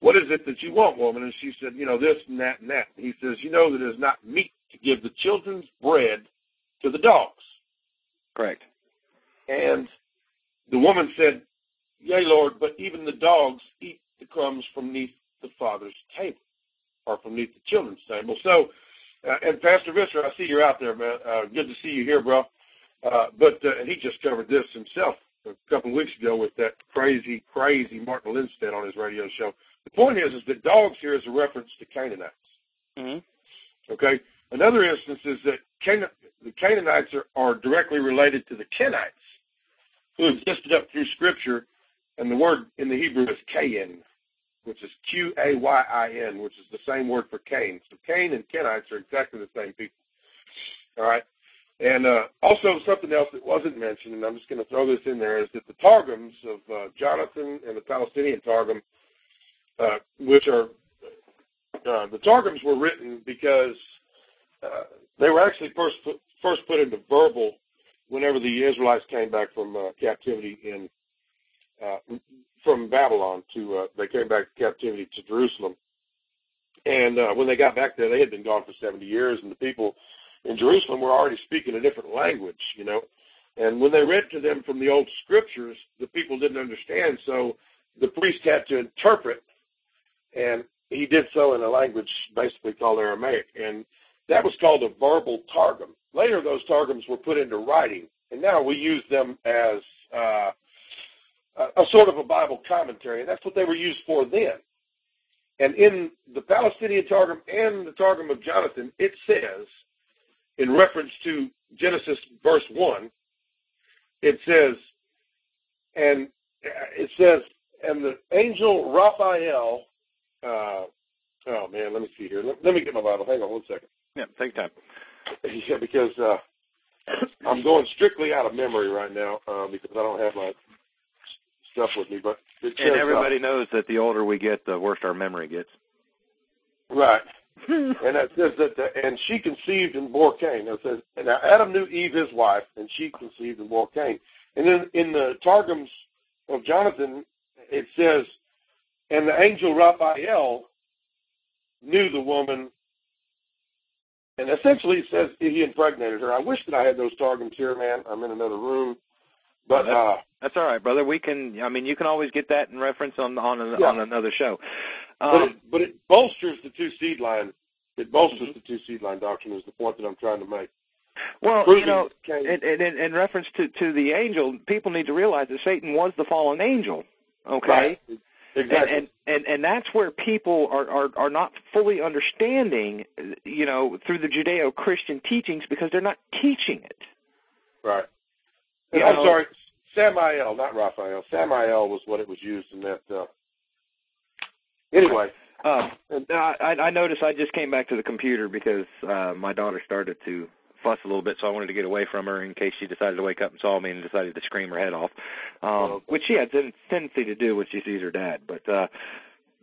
what is it that you want, woman? And she said, you know, this and that and that. And he says, you know that it is not meet to give the children's bread to the dogs. Correct. And the woman said, Yea, Lord, but even the dogs eat the crumbs from beneath the Father's table, or from beneath the children's table. So, uh, and Pastor Visser, I see you're out there, man. Uh, good to see you here, bro. Uh, but uh, he just covered this himself a couple of weeks ago with that crazy, crazy Martin Lindstedt on his radio show. The point is, is that dogs here is a reference to Canaanites. Mm-hmm. Okay. Another instance is that Cana- the Canaanites are, are directly related to the Kenites, who existed up through Scripture, and the word in the Hebrew is Cain, which is Q A Y I N, which is the same word for Cain. So Cain and Kenites are exactly the same people. All right. And uh, also something else that wasn't mentioned, and I'm just going to throw this in there, is that the Targums of uh, Jonathan and the Palestinian Targum, uh, which are uh, the Targums were written because uh, they were actually first put, first put into verbal whenever the Israelites came back from uh, captivity in from Babylon to they came back to captivity to Jerusalem, and when they got back there, they had been gone for seventy years, and the people in Jerusalem we were already speaking a different language, you know. And when they read to them from the old scriptures, the people didn't understand, so the priest had to interpret, and he did so in a language basically called Aramaic, and that was called a verbal targum. Later, those targums were put into writing, and now we use them as uh, a sort of a Bible commentary, and that's what they were used for then. And in the Palestinian Targum and the Targum of Jonathan, it says, in reference to Genesis verse 1, it says, and it says, and the angel Raphael, uh, oh man, let me see here. Let, let me get my Bible. Hang on one second. Yeah, take time. [laughs] Yeah, because uh, I'm going strictly out of memory right now uh, because I don't have my stuff with me. But says, And everybody uh, knows that the older we get, the worse our memory gets. right, [laughs] and it says that, the, and she conceived and bore Cain. It says, and now Adam knew Eve his wife, and she conceived and bore Cain. And then in the Targums of Jonathan, it says, and the angel Raphael knew the woman and essentially it says he impregnated her. I wish that I had those targums here, man. I'm in another room. But uh That's all right, brother. We can. I mean, you can always get that in reference on on Yeah. on another show. But Um, it, but it bolsters the two seed line it bolsters Mhm. the two seed line doctrine is the point that I'm trying to make. well, you know, in, in, in reference to to the angel, people need to realize that Satan was the fallen angel. Okay. Right. Exactly. And, and and and that's where people are, are are not fully understanding, you know, through the Judeo-Christian teachings because they're not teaching it. right. I'm know- sorry, Samael, not Raphael. Samael was what it was used in that uh anyway. Uh, I, I noticed I just came back to the computer because uh, my daughter started to fuss a little bit, so I wanted to get away from her in case she decided to wake up and saw me and decided to scream her head off, um, which she had a tendency to do when she sees her dad. But uh,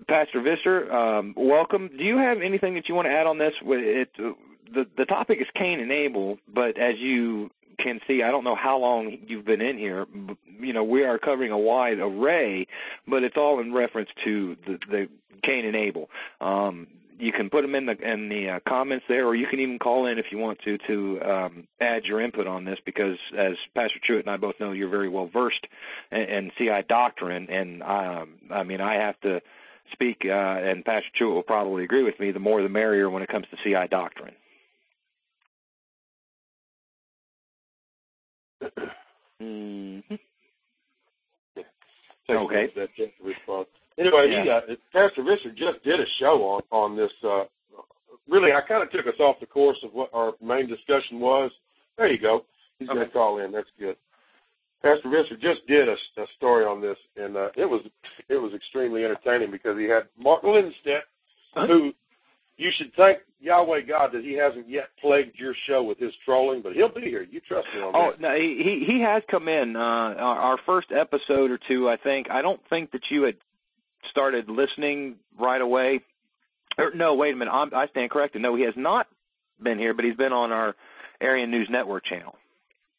Pastor Visser, um, welcome. Do you have anything that you want to add on this? It, the the topic is Cain and Abel, but as you can see, I don't know how long you've been in here. You know, we are covering a wide array, but it's all in reference to the, the Cain and Abel. Um, you can put them in the in the uh, comments there, or you can even call in if you want to to um, add your input on this. Because as Pastor Truitt and I both know, you're very well versed in, in CI doctrine, and um, I mean, I have to speak, uh, and Pastor Truitt will probably agree with me. The more, the merrier when it comes to CI doctrine. Mm-hmm. Okay. That chance to Anyway, he, uh, Pastor Richard just did a show on on this. Uh, really, I kind of took us off the course of what our main discussion was. There you go. He's going to call in. That's good. Pastor Richard just did a, a story on this, and uh, it was it was extremely entertaining because he had Mark Lindstedt, Uh-huh. who you should thank Yahweh God that he hasn't yet plagued your show with his trolling, but he'll be here. You trust me on Oh that. Oh no, he he he has come in. Uh, our, our first episode or two, I think. I don't think that you had started listening right away. Or, no, wait a minute. I'm, I stand corrected. No, he has not been here, but he's been on our Aryan News Network channel.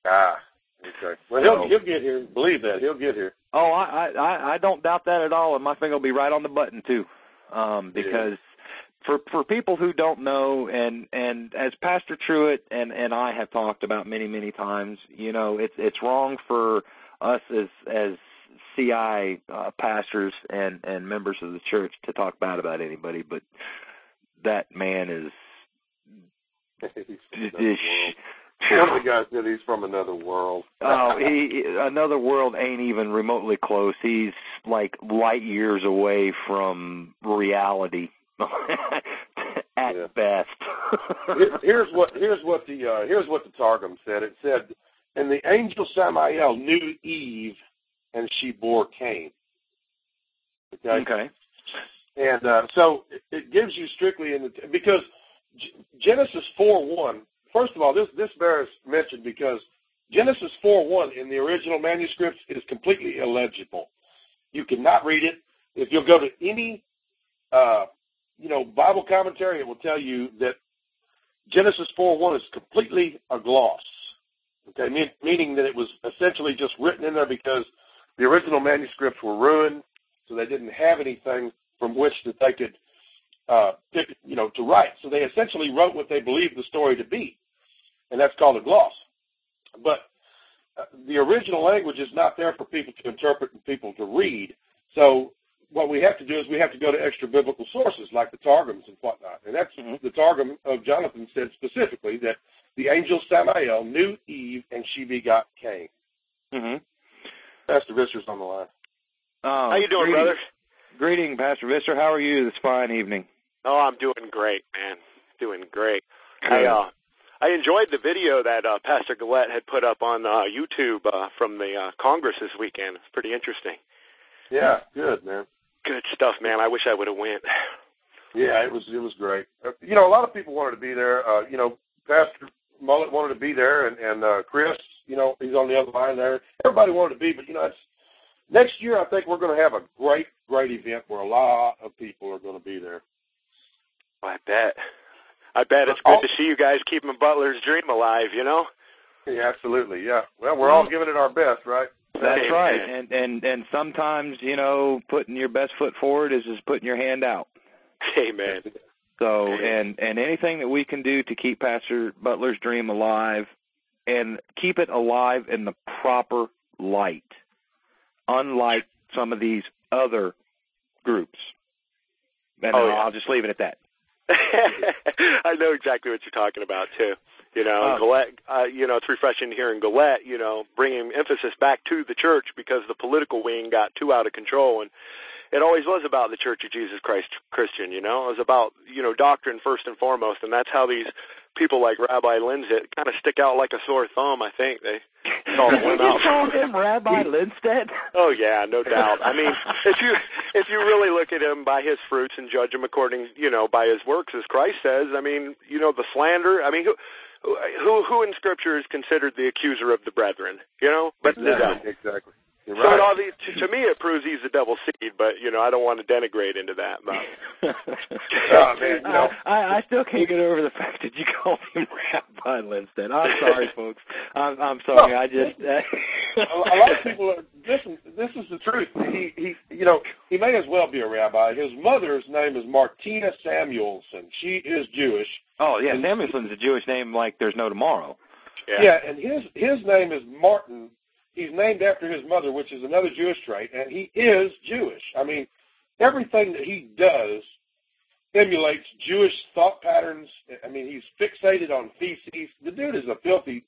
Ah, okay. Well, he'll he'll get here. Believe that he'll get here. Oh, I I I don't doubt that at all, and my finger will be right on the button too, um, because. Yeah. For for people who don't know, and and as Pastor Truitt and and I have talked about many many times, you know, it's it's wrong for us as as CI uh, pastors and and members of the church to talk bad about anybody, but that man is [laughs] One of the guys said he's from another world. [laughs] oh, he another world ain't even remotely close. He's like light years away from reality [laughs] at yeah. best. here's what here's what the uh, here's what the Targum said. It said, "And the angel Samael knew Eve, and she bore Cain." Okay. Okay. And uh, so it, it gives you strictly in the because Genesis four one. First of all, this this bears mention because Genesis 4:1 in the original manuscripts is completely illegible. You cannot read it. If you'll go to any, uh, you know, Bible commentary, it will tell you that Genesis 4:1 is completely a gloss. Okay, mean, meaning that it was essentially just written in there because the original manuscripts were ruined, so they didn't have anything from which that they could, uh, pick, you know, to write. So they essentially wrote what they believed the story to be and that's called a gloss. But uh, the original language is not there for people to interpret and people to read. So what we have to do is we have to go to extra biblical sources like the Targums and whatnot. And that's mm-hmm. the Targum of Jonathan said specifically that the angel Samael knew Eve and she begot Cain. Mm-hmm. Pastor Visser's on the line. Oh, How you doing, greeting, brother? Greeting, Pastor Visser. How are you this fine evening? Oh, I'm doing great, man. Doing great. Good. I uh I enjoyed the video that uh, Pastor Gillette had put up on uh, YouTube uh, from the uh, Congress this weekend. It's pretty interesting. Yeah, good man. Good stuff, man. I wish I would have went. Yeah, it was it was great. Uh, you know, a lot of people wanted to be there. Uh, you know, Pastor Mullet wanted to be there, and and uh, Chris, you know, he's on the other line there. Everybody wanted to be, but you know, it's next year. I think we're going to have a great great event where a lot of people are going to be there. I bet. I bet it's good to see you guys keeping Butler's dream alive. You know. Yeah, absolutely. Yeah. Well, we're all giving it our best, right? That's right. And and and sometimes you know putting your best foot forward is just putting your hand out. Amen. So and and anything that we can do to keep Pastor Butler's dream alive and keep it alive in the proper light, unlike some of these other groups. And oh, yeah. I'll just leave it at that. [laughs] I know exactly what you're talking about too. You know, oh. Gillette. Uh, you know, it's refreshing hearing Gillette. You know, bringing emphasis back to the church because the political wing got too out of control, and it always was about the Church of Jesus Christ Christian. You know, it was about you know doctrine first and foremost, and that's how these people like Rabbi Lindstedt kind of stick out like a sore thumb. I think they called him out. call him Rabbi Lindstedt? Oh yeah, no doubt. I mean, [laughs] if you if you really look at him by his fruits and judge him according, you know, by his works, as Christ says, I mean, you know, the slander. I mean, who who who in Scripture is considered the accuser of the brethren? You know, but exactly. exactly. You're so right. all these, to, to me, it proves he's a double seed, but you know I don't want to denigrate into that. But [laughs] oh, man, you know. I, I still can't get over the fact that you called him [laughs] Rabbi Lindstedt. I'm sorry, [laughs] folks. I'm, I'm sorry. No, I just uh... a, a lot of people are. Listen, this is the truth. He, he, you know, he may as well be a rabbi. His mother's name is Martina Samuelson. She is Jewish. Oh yeah, Samuelson's a Jewish name like there's no tomorrow. Yeah. yeah, and his his name is Martin he's named after his mother, which is another Jewish trait, and he is Jewish. I mean, everything that he does emulates Jewish thought patterns. I mean, he's fixated on feces. The dude is a filthy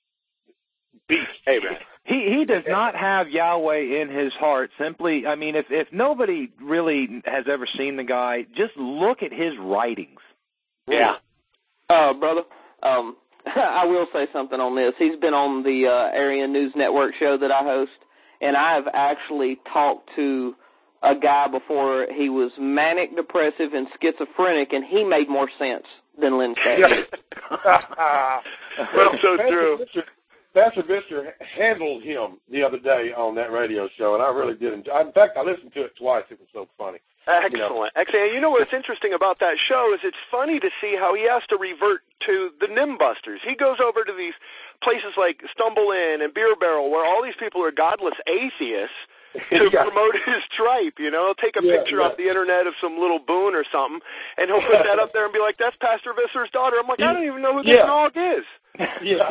beast. Hey, man. He he does not have Yahweh in his heart. Simply, I mean, if if nobody really has ever seen the guy, just look at his writings. Yeah. Uh, brother, um, [laughs] I will say something on this. He's been on the uh, Aryan News Network show that I host, and I have actually talked to a guy before. He was manic depressive and schizophrenic, and he made more sense than Lynn [laughs] Well, so true. [laughs] Pastor Visser handled him the other day on that radio show, and I really did enjoy. In fact, I listened to it twice. It was so funny. Excellent. You know. Excellent. You know what's interesting about that show is it's funny to see how he has to revert to the Nimbusters. He goes over to these places like Stumble Inn and Beer Barrel where all these people are godless atheists [laughs] to Yeah. promote his tripe, you know, he'll take a Yeah, picture yeah. off the internet of some little boon or something and he'll put that up there and be like, That's Pastor Visser's daughter. I'm like, I don't [laughs] even know who this Yeah. dog is. [laughs] Yeah.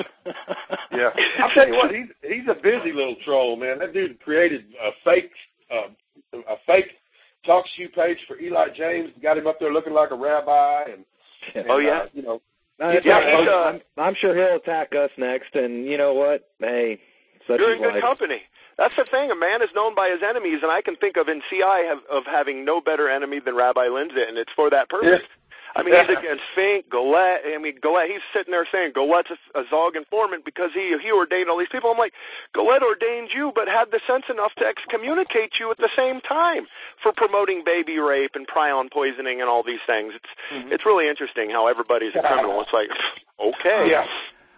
Yeah, I'll tell you what, he's he's a busy little troll, man. That dude created a fake uh, a fake talk shoe page for Eli James, got him up there looking like a rabbi, and, and Oh, yeah? uh, you know, No, Yeah, all right. he's, uh, I'm, I'm sure he'll attack us next, and you know what? Hey, such You're in good life. company. That's the thing. A man is known by his enemies, and I can think of in CI have, of having no better enemy than Rabbi Lindsay, and it's for that purpose. I mean, he's [laughs] against Fink, Golette. I mean, Golette. He's sitting there saying Golette's a, a Zog informant because he he ordained all these people. I'm like, Golette ordained you, but had the sense enough to excommunicate you at the same time for promoting baby rape and prion poisoning and all these things. It's it's really interesting how everybody's a criminal. It's like, okay. Yeah.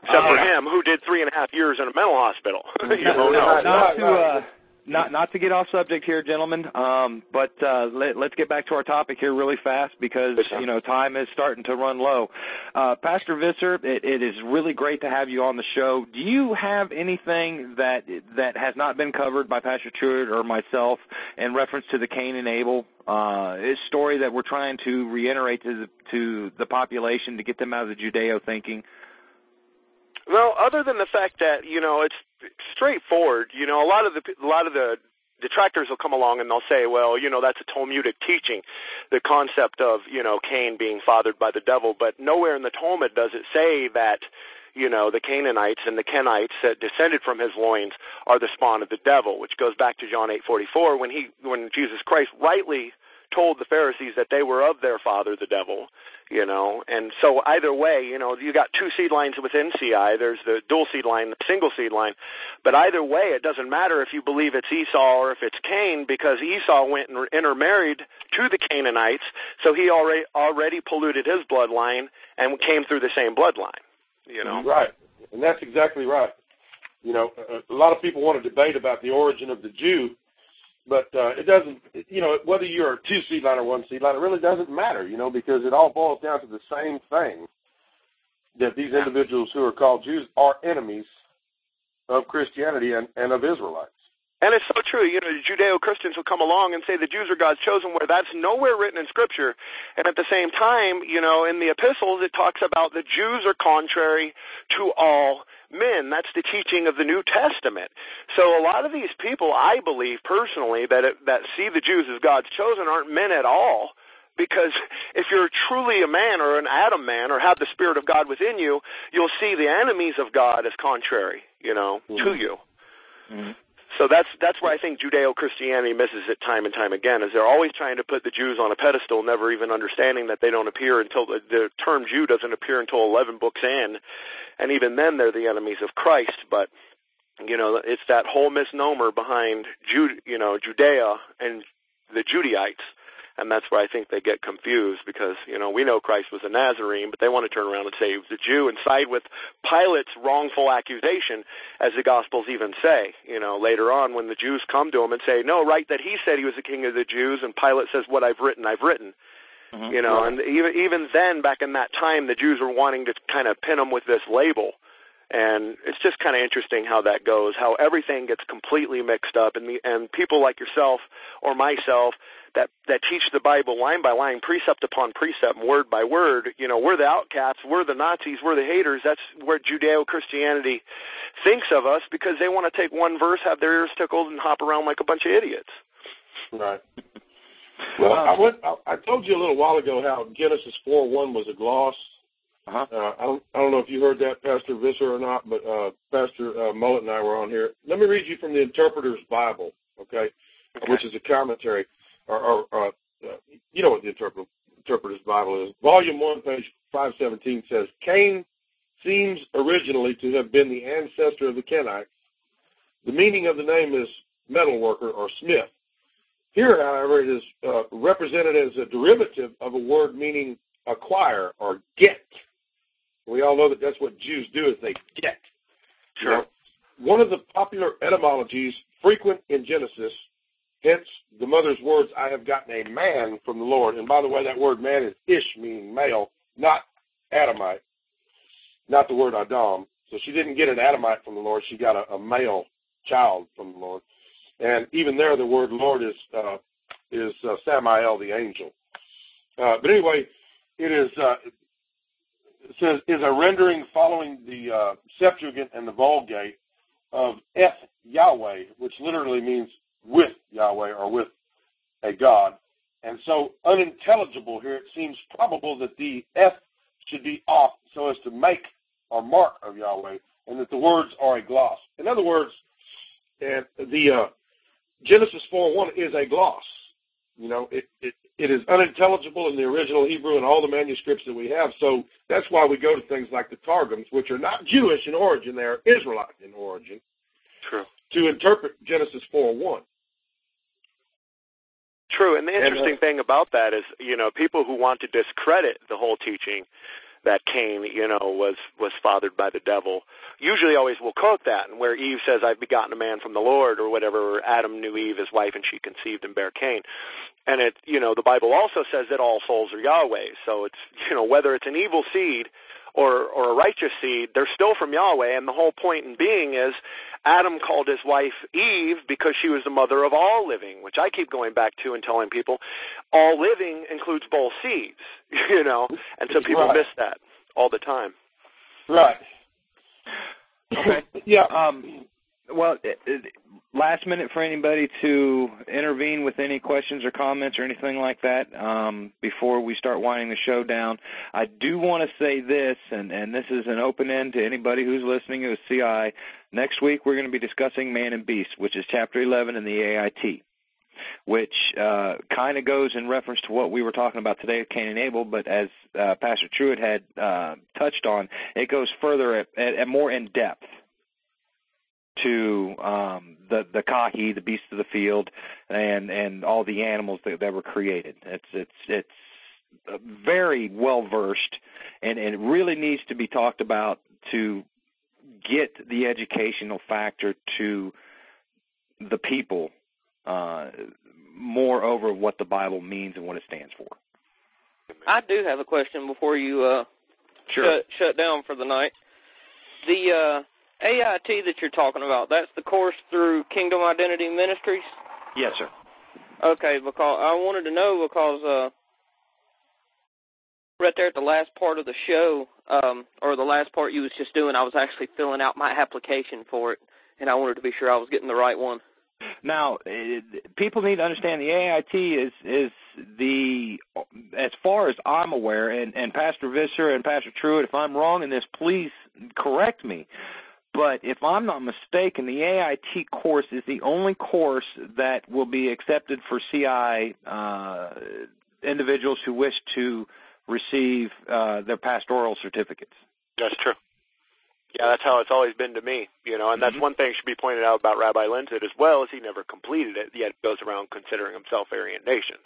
Except for Uh, him, who did three and a half years in a mental hospital. [laughs] you know, Right, no. not right, to uh, not not to get off subject here, gentlemen. Um, but uh, let, let's get back to our topic here really fast because time. you know time is starting to run low. Uh, Pastor Visser, it, it is really great to have you on the show. Do you have anything that that has not been covered by Pastor Truitt or myself in reference to the Cain and Abel uh, story that we're trying to reiterate to the, to the population to get them out of the Judeo thinking? Well, other than the fact that you know it's straightforward, you know, a lot of the a lot of the detractors will come along and they'll say, well, you know, that's a Talmudic teaching, the concept of you know Cain being fathered by the devil, but nowhere in the Talmud does it say that you know the Canaanites and the Kenites that descended from his loins are the spawn of the devil, which goes back to John eight forty four when he when Jesus Christ rightly told the Pharisees that they were of their father the devil, you know. And so either way, you know, you got two seed lines within CI. There's the dual seed line, the single seed line. But either way, it doesn't matter if you believe it's Esau or if it's Cain, because Esau went and intermarried to the Canaanites, so he already already polluted his bloodline and came through the same bloodline. You know. Right, and that's exactly right. You know, a, lot of people want to debate about the origin of the Jew, but uh, it doesn't. You know, whether you're a two seed line or one seed line, it really doesn't matter. You know, because it all boils down to the same thing: that these individuals who are called Jews are enemies of Christianity and, and of Israelites. And it's so true. You know, Judeo Christians will come along and say the Jews are God's chosen, where that's nowhere written in Scripture. And at the same time, you know, in the epistles, it talks about the Jews are contrary to all men. That's the teaching of the New Testament. So a lot of these people, I believe personally, that it, that see the Jews as God's chosen aren't men at all. Because [laughs] if you're truly a man or an Adam man or have the Spirit of God within you, you'll see the enemies of God as contrary, you know, to mm-hmm. you. Mm-hmm. So that's that's where I think Judeo Christianity misses it time and time again. Is they're always trying to put the Jews on a pedestal, never even understanding that they don't appear until the, the term Jew doesn't appear until eleven books in, and even then they're the enemies of Christ. But you know, it's that whole misnomer behind Jude, you know, Judea and the Judaites, and that's where I think they get confused because you know we know Christ was a Nazarene, but they want to turn around and say he was a Jew and side with Pilate's wrongful accusation, as the Gospels even say. You know, later on when the Jews come to him and say, "No, right, that he said he was the King of the Jews," and Pilate says, "What I've written, I've written." Mm-hmm. You know, and even even then, back in that time, the Jews were wanting to kind of pin them with this label, and it's just kind of interesting how that goes. How everything gets completely mixed up, and the, and people like yourself or myself that that teach the Bible line by line, precept upon precept, word by word. You know, we're the outcasts, we're the Nazis, we're the haters. That's where Judeo Christianity thinks of us because they want to take one verse, have their ears tickled, and hop around like a bunch of idiots. Right. Well, I went. I, I told you a little while ago how Genesis four one was a gloss. Uh-huh. Uh, I don't. I don't know if you heard that, Pastor Visser, or not, but uh, Pastor uh, Mullet and I were on here. Let me read you from the Interpreter's Bible, okay, which is a commentary, or, or uh, uh, you know what the Interpreter, Interpreter's Bible is. Volume one, page five seventeen says Cain seems originally to have been the ancestor of the Kenites. The meaning of the name is metal worker or smith. Here, however, it is uh, represented as a derivative of a word meaning acquire or get. We all know that that's what Jews do is they get. Sure. One of the popular etymologies frequent in Genesis Hence the mother's words, I have gotten a man from the Lord. And by the way, that word man is ish, meaning male, not Adamite, not the word Adam. So she didn't get an Adamite from the Lord. She got a, a male child from the Lord. And even there, the word Lord is uh, is uh, Samael, the angel. Uh, but anyway, it is uh, it says is a rendering following the uh, Septuagint and the Vulgate of Eth Yahweh, which literally means with Yahweh or with a God. And so unintelligible here, it seems probable that the F should be off so as to make or mark of Yahweh, and that the words are a gloss. In other words, and the uh, Genesis 4:1 is a gloss. You know, it, it it is unintelligible in the original Hebrew and all the manuscripts that we have. So that's why we go to things like the Targums, which are not Jewish in origin; they are Israelite in origin. True. To interpret Genesis 4:1. True, and the interesting and, uh, thing about that is, you know, people who want to discredit the whole teaching that Cain, you know, was was fathered by the devil, usually always we'll quote that, and where Eve says, "I've begotten a man from the Lord," or whatever. Adam knew Eve his wife, and she conceived and bare Cain. And it, you know, the Bible also says that all souls are Yahweh. So it's, you know, whether it's an evil seed or or a righteous seed, they're still from Yahweh. And the whole point in being is Adam called his wife Eve because she was the mother of all living, which I keep going back to and telling people all living includes both seeds, [laughs] you know, and so people right. miss that all the time. Right. Okay. yeah. Um, well, last minute for anybody to intervene with any questions or comments or anything like that um, before we start winding the show down. I do want to say this, and, and this is an open end to anybody who's listening to CI. Next week we're going to be discussing Man and Beast, which is Chapter 11 in the AIT which uh, kind of goes in reference to what we were talking about today at Cain and Abel, but as uh, Pastor Truitt had uh, touched on, it goes further at, at, at more in depth to um, the the kahi, the beasts of the field, and and all the animals that, that were created. It's it's it's very well versed, and, and it really needs to be talked about to get the educational factor to the people uh, more over what the Bible means and what it stands for. I do have a question before you uh, Sure. shut shut down for the night. The uh, AIT that you're talking about, that's the course through Kingdom Identity Ministries? Yes, sir. Okay, because I wanted to know because uh right there at the last part of the show, um, or the last part you was just doing, I was actually filling out my application for it, and I wanted to be sure I was getting the right one. Now, it, people need to understand the AIT is is the as far as I'm aware, and and Pastor Visser and Pastor Truitt, if I'm wrong in this, please correct me. But if I'm not mistaken, the AIT course is the only course that will be accepted for CI uh, individuals who wish to receive uh, their pastoral certificates. That's true. Yeah, that's how it's always been to me, you know, and that's Mhm. one thing should be pointed out about Rabbi Lindsay as well as he never completed it, yet goes around considering himself Aryan Nations,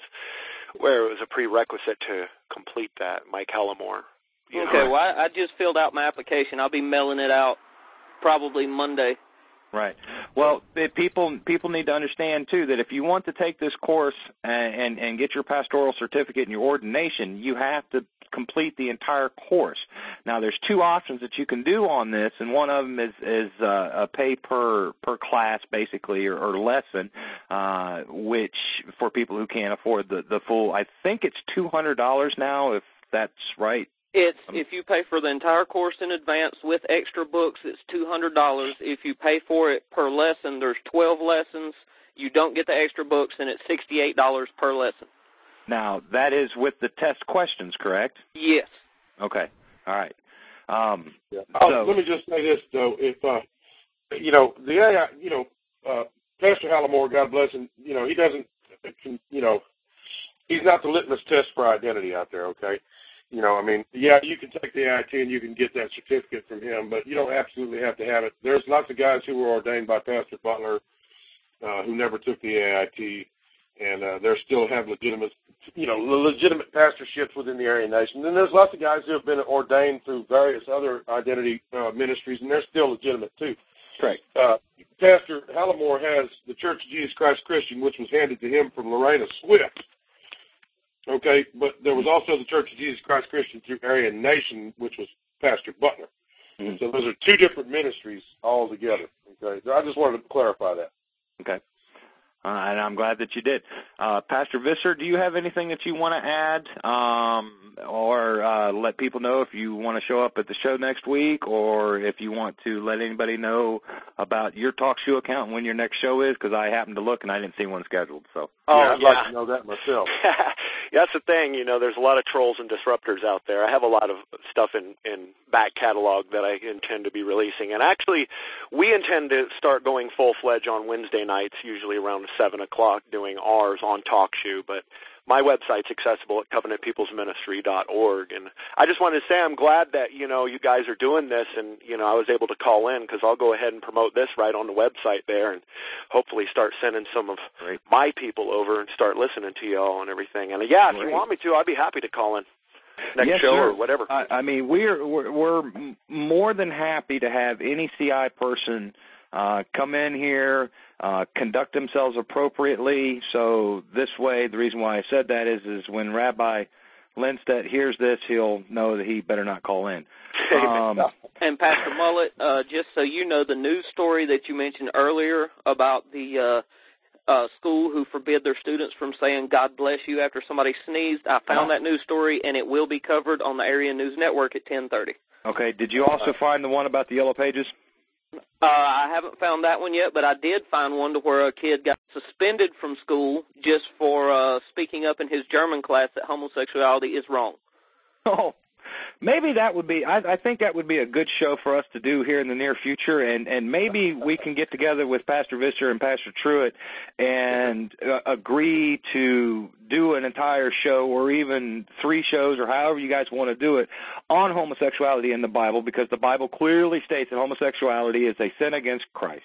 where it was a prerequisite to complete that. Mike Hallimore. Okay, know, well I, I just filled out my application. I'll be mailing it out probably Monday. Right. Well, it, people people need to understand too that if you want to take this course and, and and get your pastoral certificate and your ordination, you have to complete the entire course. Now, there's two options that you can do on this, and one of them is is uh, a pay per per class basically or, or lesson, uh, which for people who can't afford the the full, I think it's two hundred dollars now if that's right. It's Um, if you pay for the entire course in advance with extra books, it's two hundred dollars. If you pay for it per lesson, there's twelve lessons. You don't get the extra books, and it's sixty eight dollars per lesson. Now that is with the test questions, correct? Yes. Okay. All right. Um, Yeah. Oh, So- let me just say this though, if uh, you know the AI, you know, uh, Pastor Hallimore, God bless him, you know, he doesn't, you know, he's not the litmus test for identity out there. Okay, you know, I mean, yeah, you can take the AIT and you can get that certificate from him, but you don't absolutely have to have it. There's lots of guys who were ordained by Pastor Butler uh, who never took the AIT, and uh, they still have legitimate, you know, legitimate pastorships within the Aryan Nation. And there's lots of guys who have been ordained through various other identity uh, ministries, and they're still legitimate too. Correct. Uh, Pastor Hallimore has the Church of Jesus Christ Christian, which was handed to him from Lorena Swift. Okay, but there was also the Church of Jesus Christ Christian through Aryan Nation, which was Pastor Butler. Mm-hmm. So those are two different ministries all together. Okay, so I just wanted to clarify that. Okay. Uh, and I'm glad that you did. Uh, Pastor Visser, do you have anything that you want to add, um, or uh, let people know if you want to show up at the show next week, or if you want to let anybody know about your TalkShoe account and when your next show is? Because I happened to look and I didn't see one scheduled. So. Oh, yeah, I'd yeah. like to know that myself. [laughs] that's the thing, you know. There's a lot of trolls and disruptors out there. I have a lot of stuff in in back catalog that I intend to be releasing, and actually, we intend to start going full fledged on Wednesday nights, usually around seven o'clock, doing ours on TalkShoe. But my website's accessible at covenantpeoplesministry.org, and I just wanted to say I'm glad that you know you guys are doing this, and you know I was able to call in because I'll go ahead and promote this right on the website there, and hopefully start sending some of Great. my people over and start listening to y'all and everything. And yeah, if Great. you want me to, I'd be happy to call in next yes, show sir. or whatever. I, I mean, we're, we're we're more than happy to have any CI person uh, come in here, uh, conduct themselves appropriately. So this way, the reason why I said that is, is when Rabbi Lindstedt hears this, he'll know that he better not call in. [laughs] Um, And Pastor Mullet, uh, just so you know, the news story that you mentioned earlier about the uh, uh, school who forbid their students from saying "God bless you" after somebody sneezed, I found that news story, and it will be covered on the Aryan News Network at 10:30. okay. Did you also find the one about the yellow pages? Uh, I haven't found that one yet, but I did find one to where a kid got suspended from school just for uh, speaking up in his German class that homosexuality is wrong. [laughs] Oh, maybe that would be. I, I think that would be a good show for us to do here in the near future, and and maybe we can get together with Pastor Visser and Pastor Truitt and uh, agree to do an entire show or even three shows or however you guys want to do it on homosexuality in the Bible, because the Bible clearly states that homosexuality is a sin against Christ.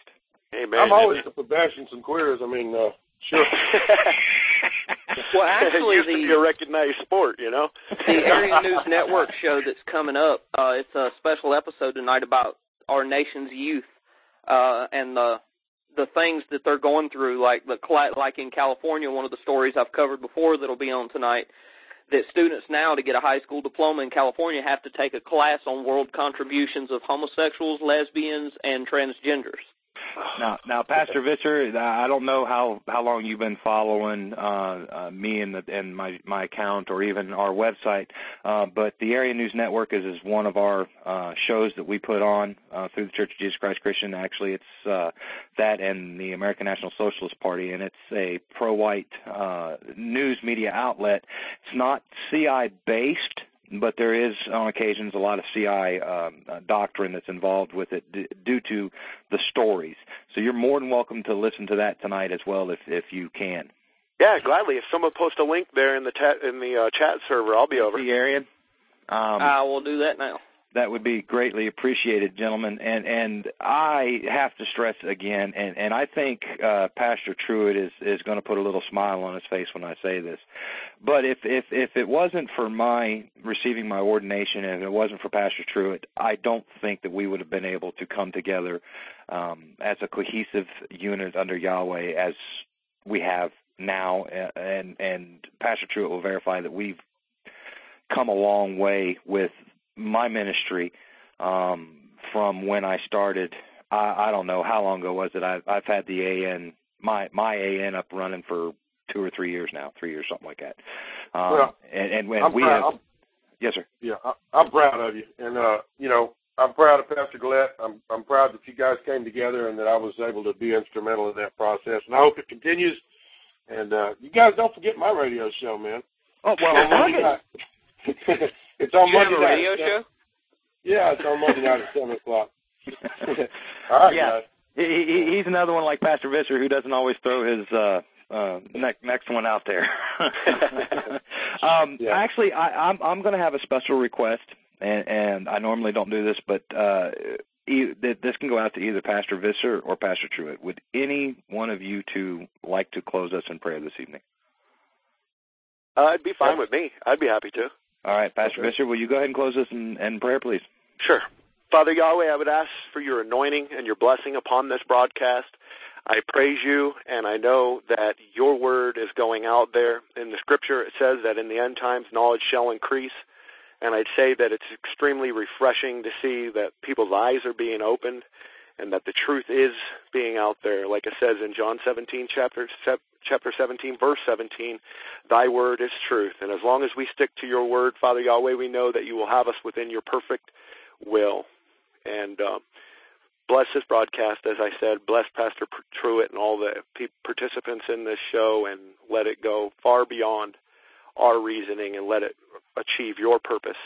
Amen. I'm always for bashing some queers. I mean, uh, sure. [laughs] Well, actually, [laughs] it used to be the a recognized sport, you know. [laughs] the Aryan News Network show that's coming up. Uh, it's a special episode tonight about our nation's youth uh, and the the things that they're going through. Like the like in California, one of the stories I've covered before that'll be on tonight. That students now to get a high school diploma in California have to take a class on world contributions of homosexuals, lesbians, and transgenders. Now, now, Pastor Visser, I don't know how how long you've been following uh, uh, me and the and my my account or even our website, uh, but the Aryan News Network is is one of our uh, shows that we put on uh, through the Church of Jesus Christ Christian. Actually, it's uh, that and the American National Socialist Party, and it's a pro-white uh, news media outlet. It's not CI based but there is on occasions a lot of CI um, uh, doctrine that's involved with it d- due to the stories. So you're more than welcome to listen to that tonight as well if if you can. Yeah, gladly. If someone posts a link there in the ta- in the uh, chat server, I'll be over. The Aryan. Um, I will do that now. That would be greatly appreciated, gentlemen. And and I have to stress again, and and I think uh, Pastor Truitt is is going to put a little smile on his face when I say this. But if if if it wasn't for my receiving my ordination, and if it wasn't for Pastor Truitt, I don't think that we would have been able to come together um, as a cohesive unit under Yahweh as we have now. And and Pastor Truitt will verify that we've come a long way with my ministry um, from when I started. I, I don't know how long ago was it. I've, I've had the AN my my AN up running for two or three years now, three years something like that. Um, Well, and and when I'm we proud. have, I'm, yes sir. yeah, I, I'm proud of you, and uh, you know, I'm proud of Pastor Gillette. I'm I'm proud that you guys came together and that I was able to be instrumental in that process, and I hope it continues. And uh, you guys don't forget my radio show, man. Oh well, night. [laughs] [laughs] it's on You Monday night. radio show? Yeah, it's on Monday night at seven o'clock. [laughs] All right, Yeah. guys. he, he, he's another one like Pastor Visser who doesn't always throw his uh uh next next one out there. [laughs] um [laughs] Yeah. actually I I'm I'm going to have a special request and and I normally don't do this but uh e- this can go out to either Pastor Visser or Pastor Truitt. Would any one of you two like to close us in prayer this evening? Uh, it'd be fine with me. I'd be happy to. All right, Pastor. Visser, will you go ahead and close us in, in prayer, please? Sure. Father Yahweh, I would ask for your anointing and your blessing upon this broadcast. I praise you, and I know that your word is going out there. In the scripture, it says that in the end times, knowledge shall increase. And I'd say that it's extremely refreshing to see that people's eyes are being opened and that the truth is being out there. Like it says in John 17, chapter, chapter 17, verse 17, Thy word is truth. And as long as we stick to your word, Father Yahweh, we know that you will have us within your perfect will. And uh, bless this broadcast, as I said. Bless Pastor Truitt and all the participants in this show, and let it go far beyond our reasoning and let it achieve your purpose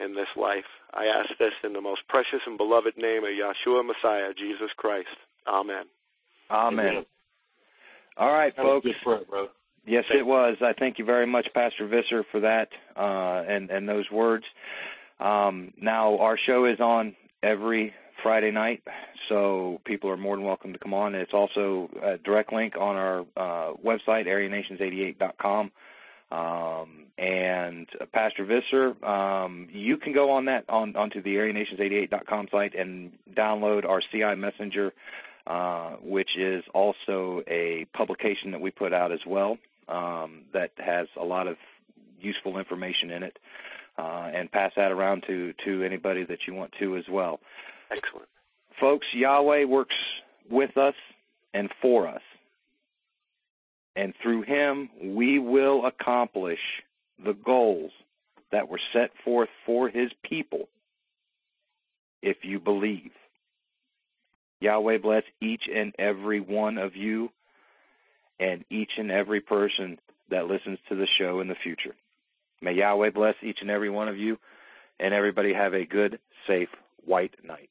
in this life. I ask this in the most precious and beloved name of Yeshua Messiah, Jesus Christ. Amen. Amen. Amen. All right, that folks. Prayer, brother. Yes, it was. I thank you very much, Pastor Visser, for that uh, and and those words. Um, now our show is on every Friday night, so people are more than welcome to come on. It's also a direct link on our uh, website, AryanNations88.com. Um, and uh, Pastor Visser, um, you can go on that on onto the AryanNations88.com site and download our CI Messenger, uh, which is also a publication that we put out as well um, that has a lot of useful information in it, uh, and pass that around to to anybody that you want to as well. Excellent, folks. Yahweh works with us and for us and through him we will accomplish the goals that were set forth for his people if you believe. Yahweh bless each and every one of you and each and every person that listens to the show in the future. May Yahweh bless each and every one of you and everybody have a good, safe, white night.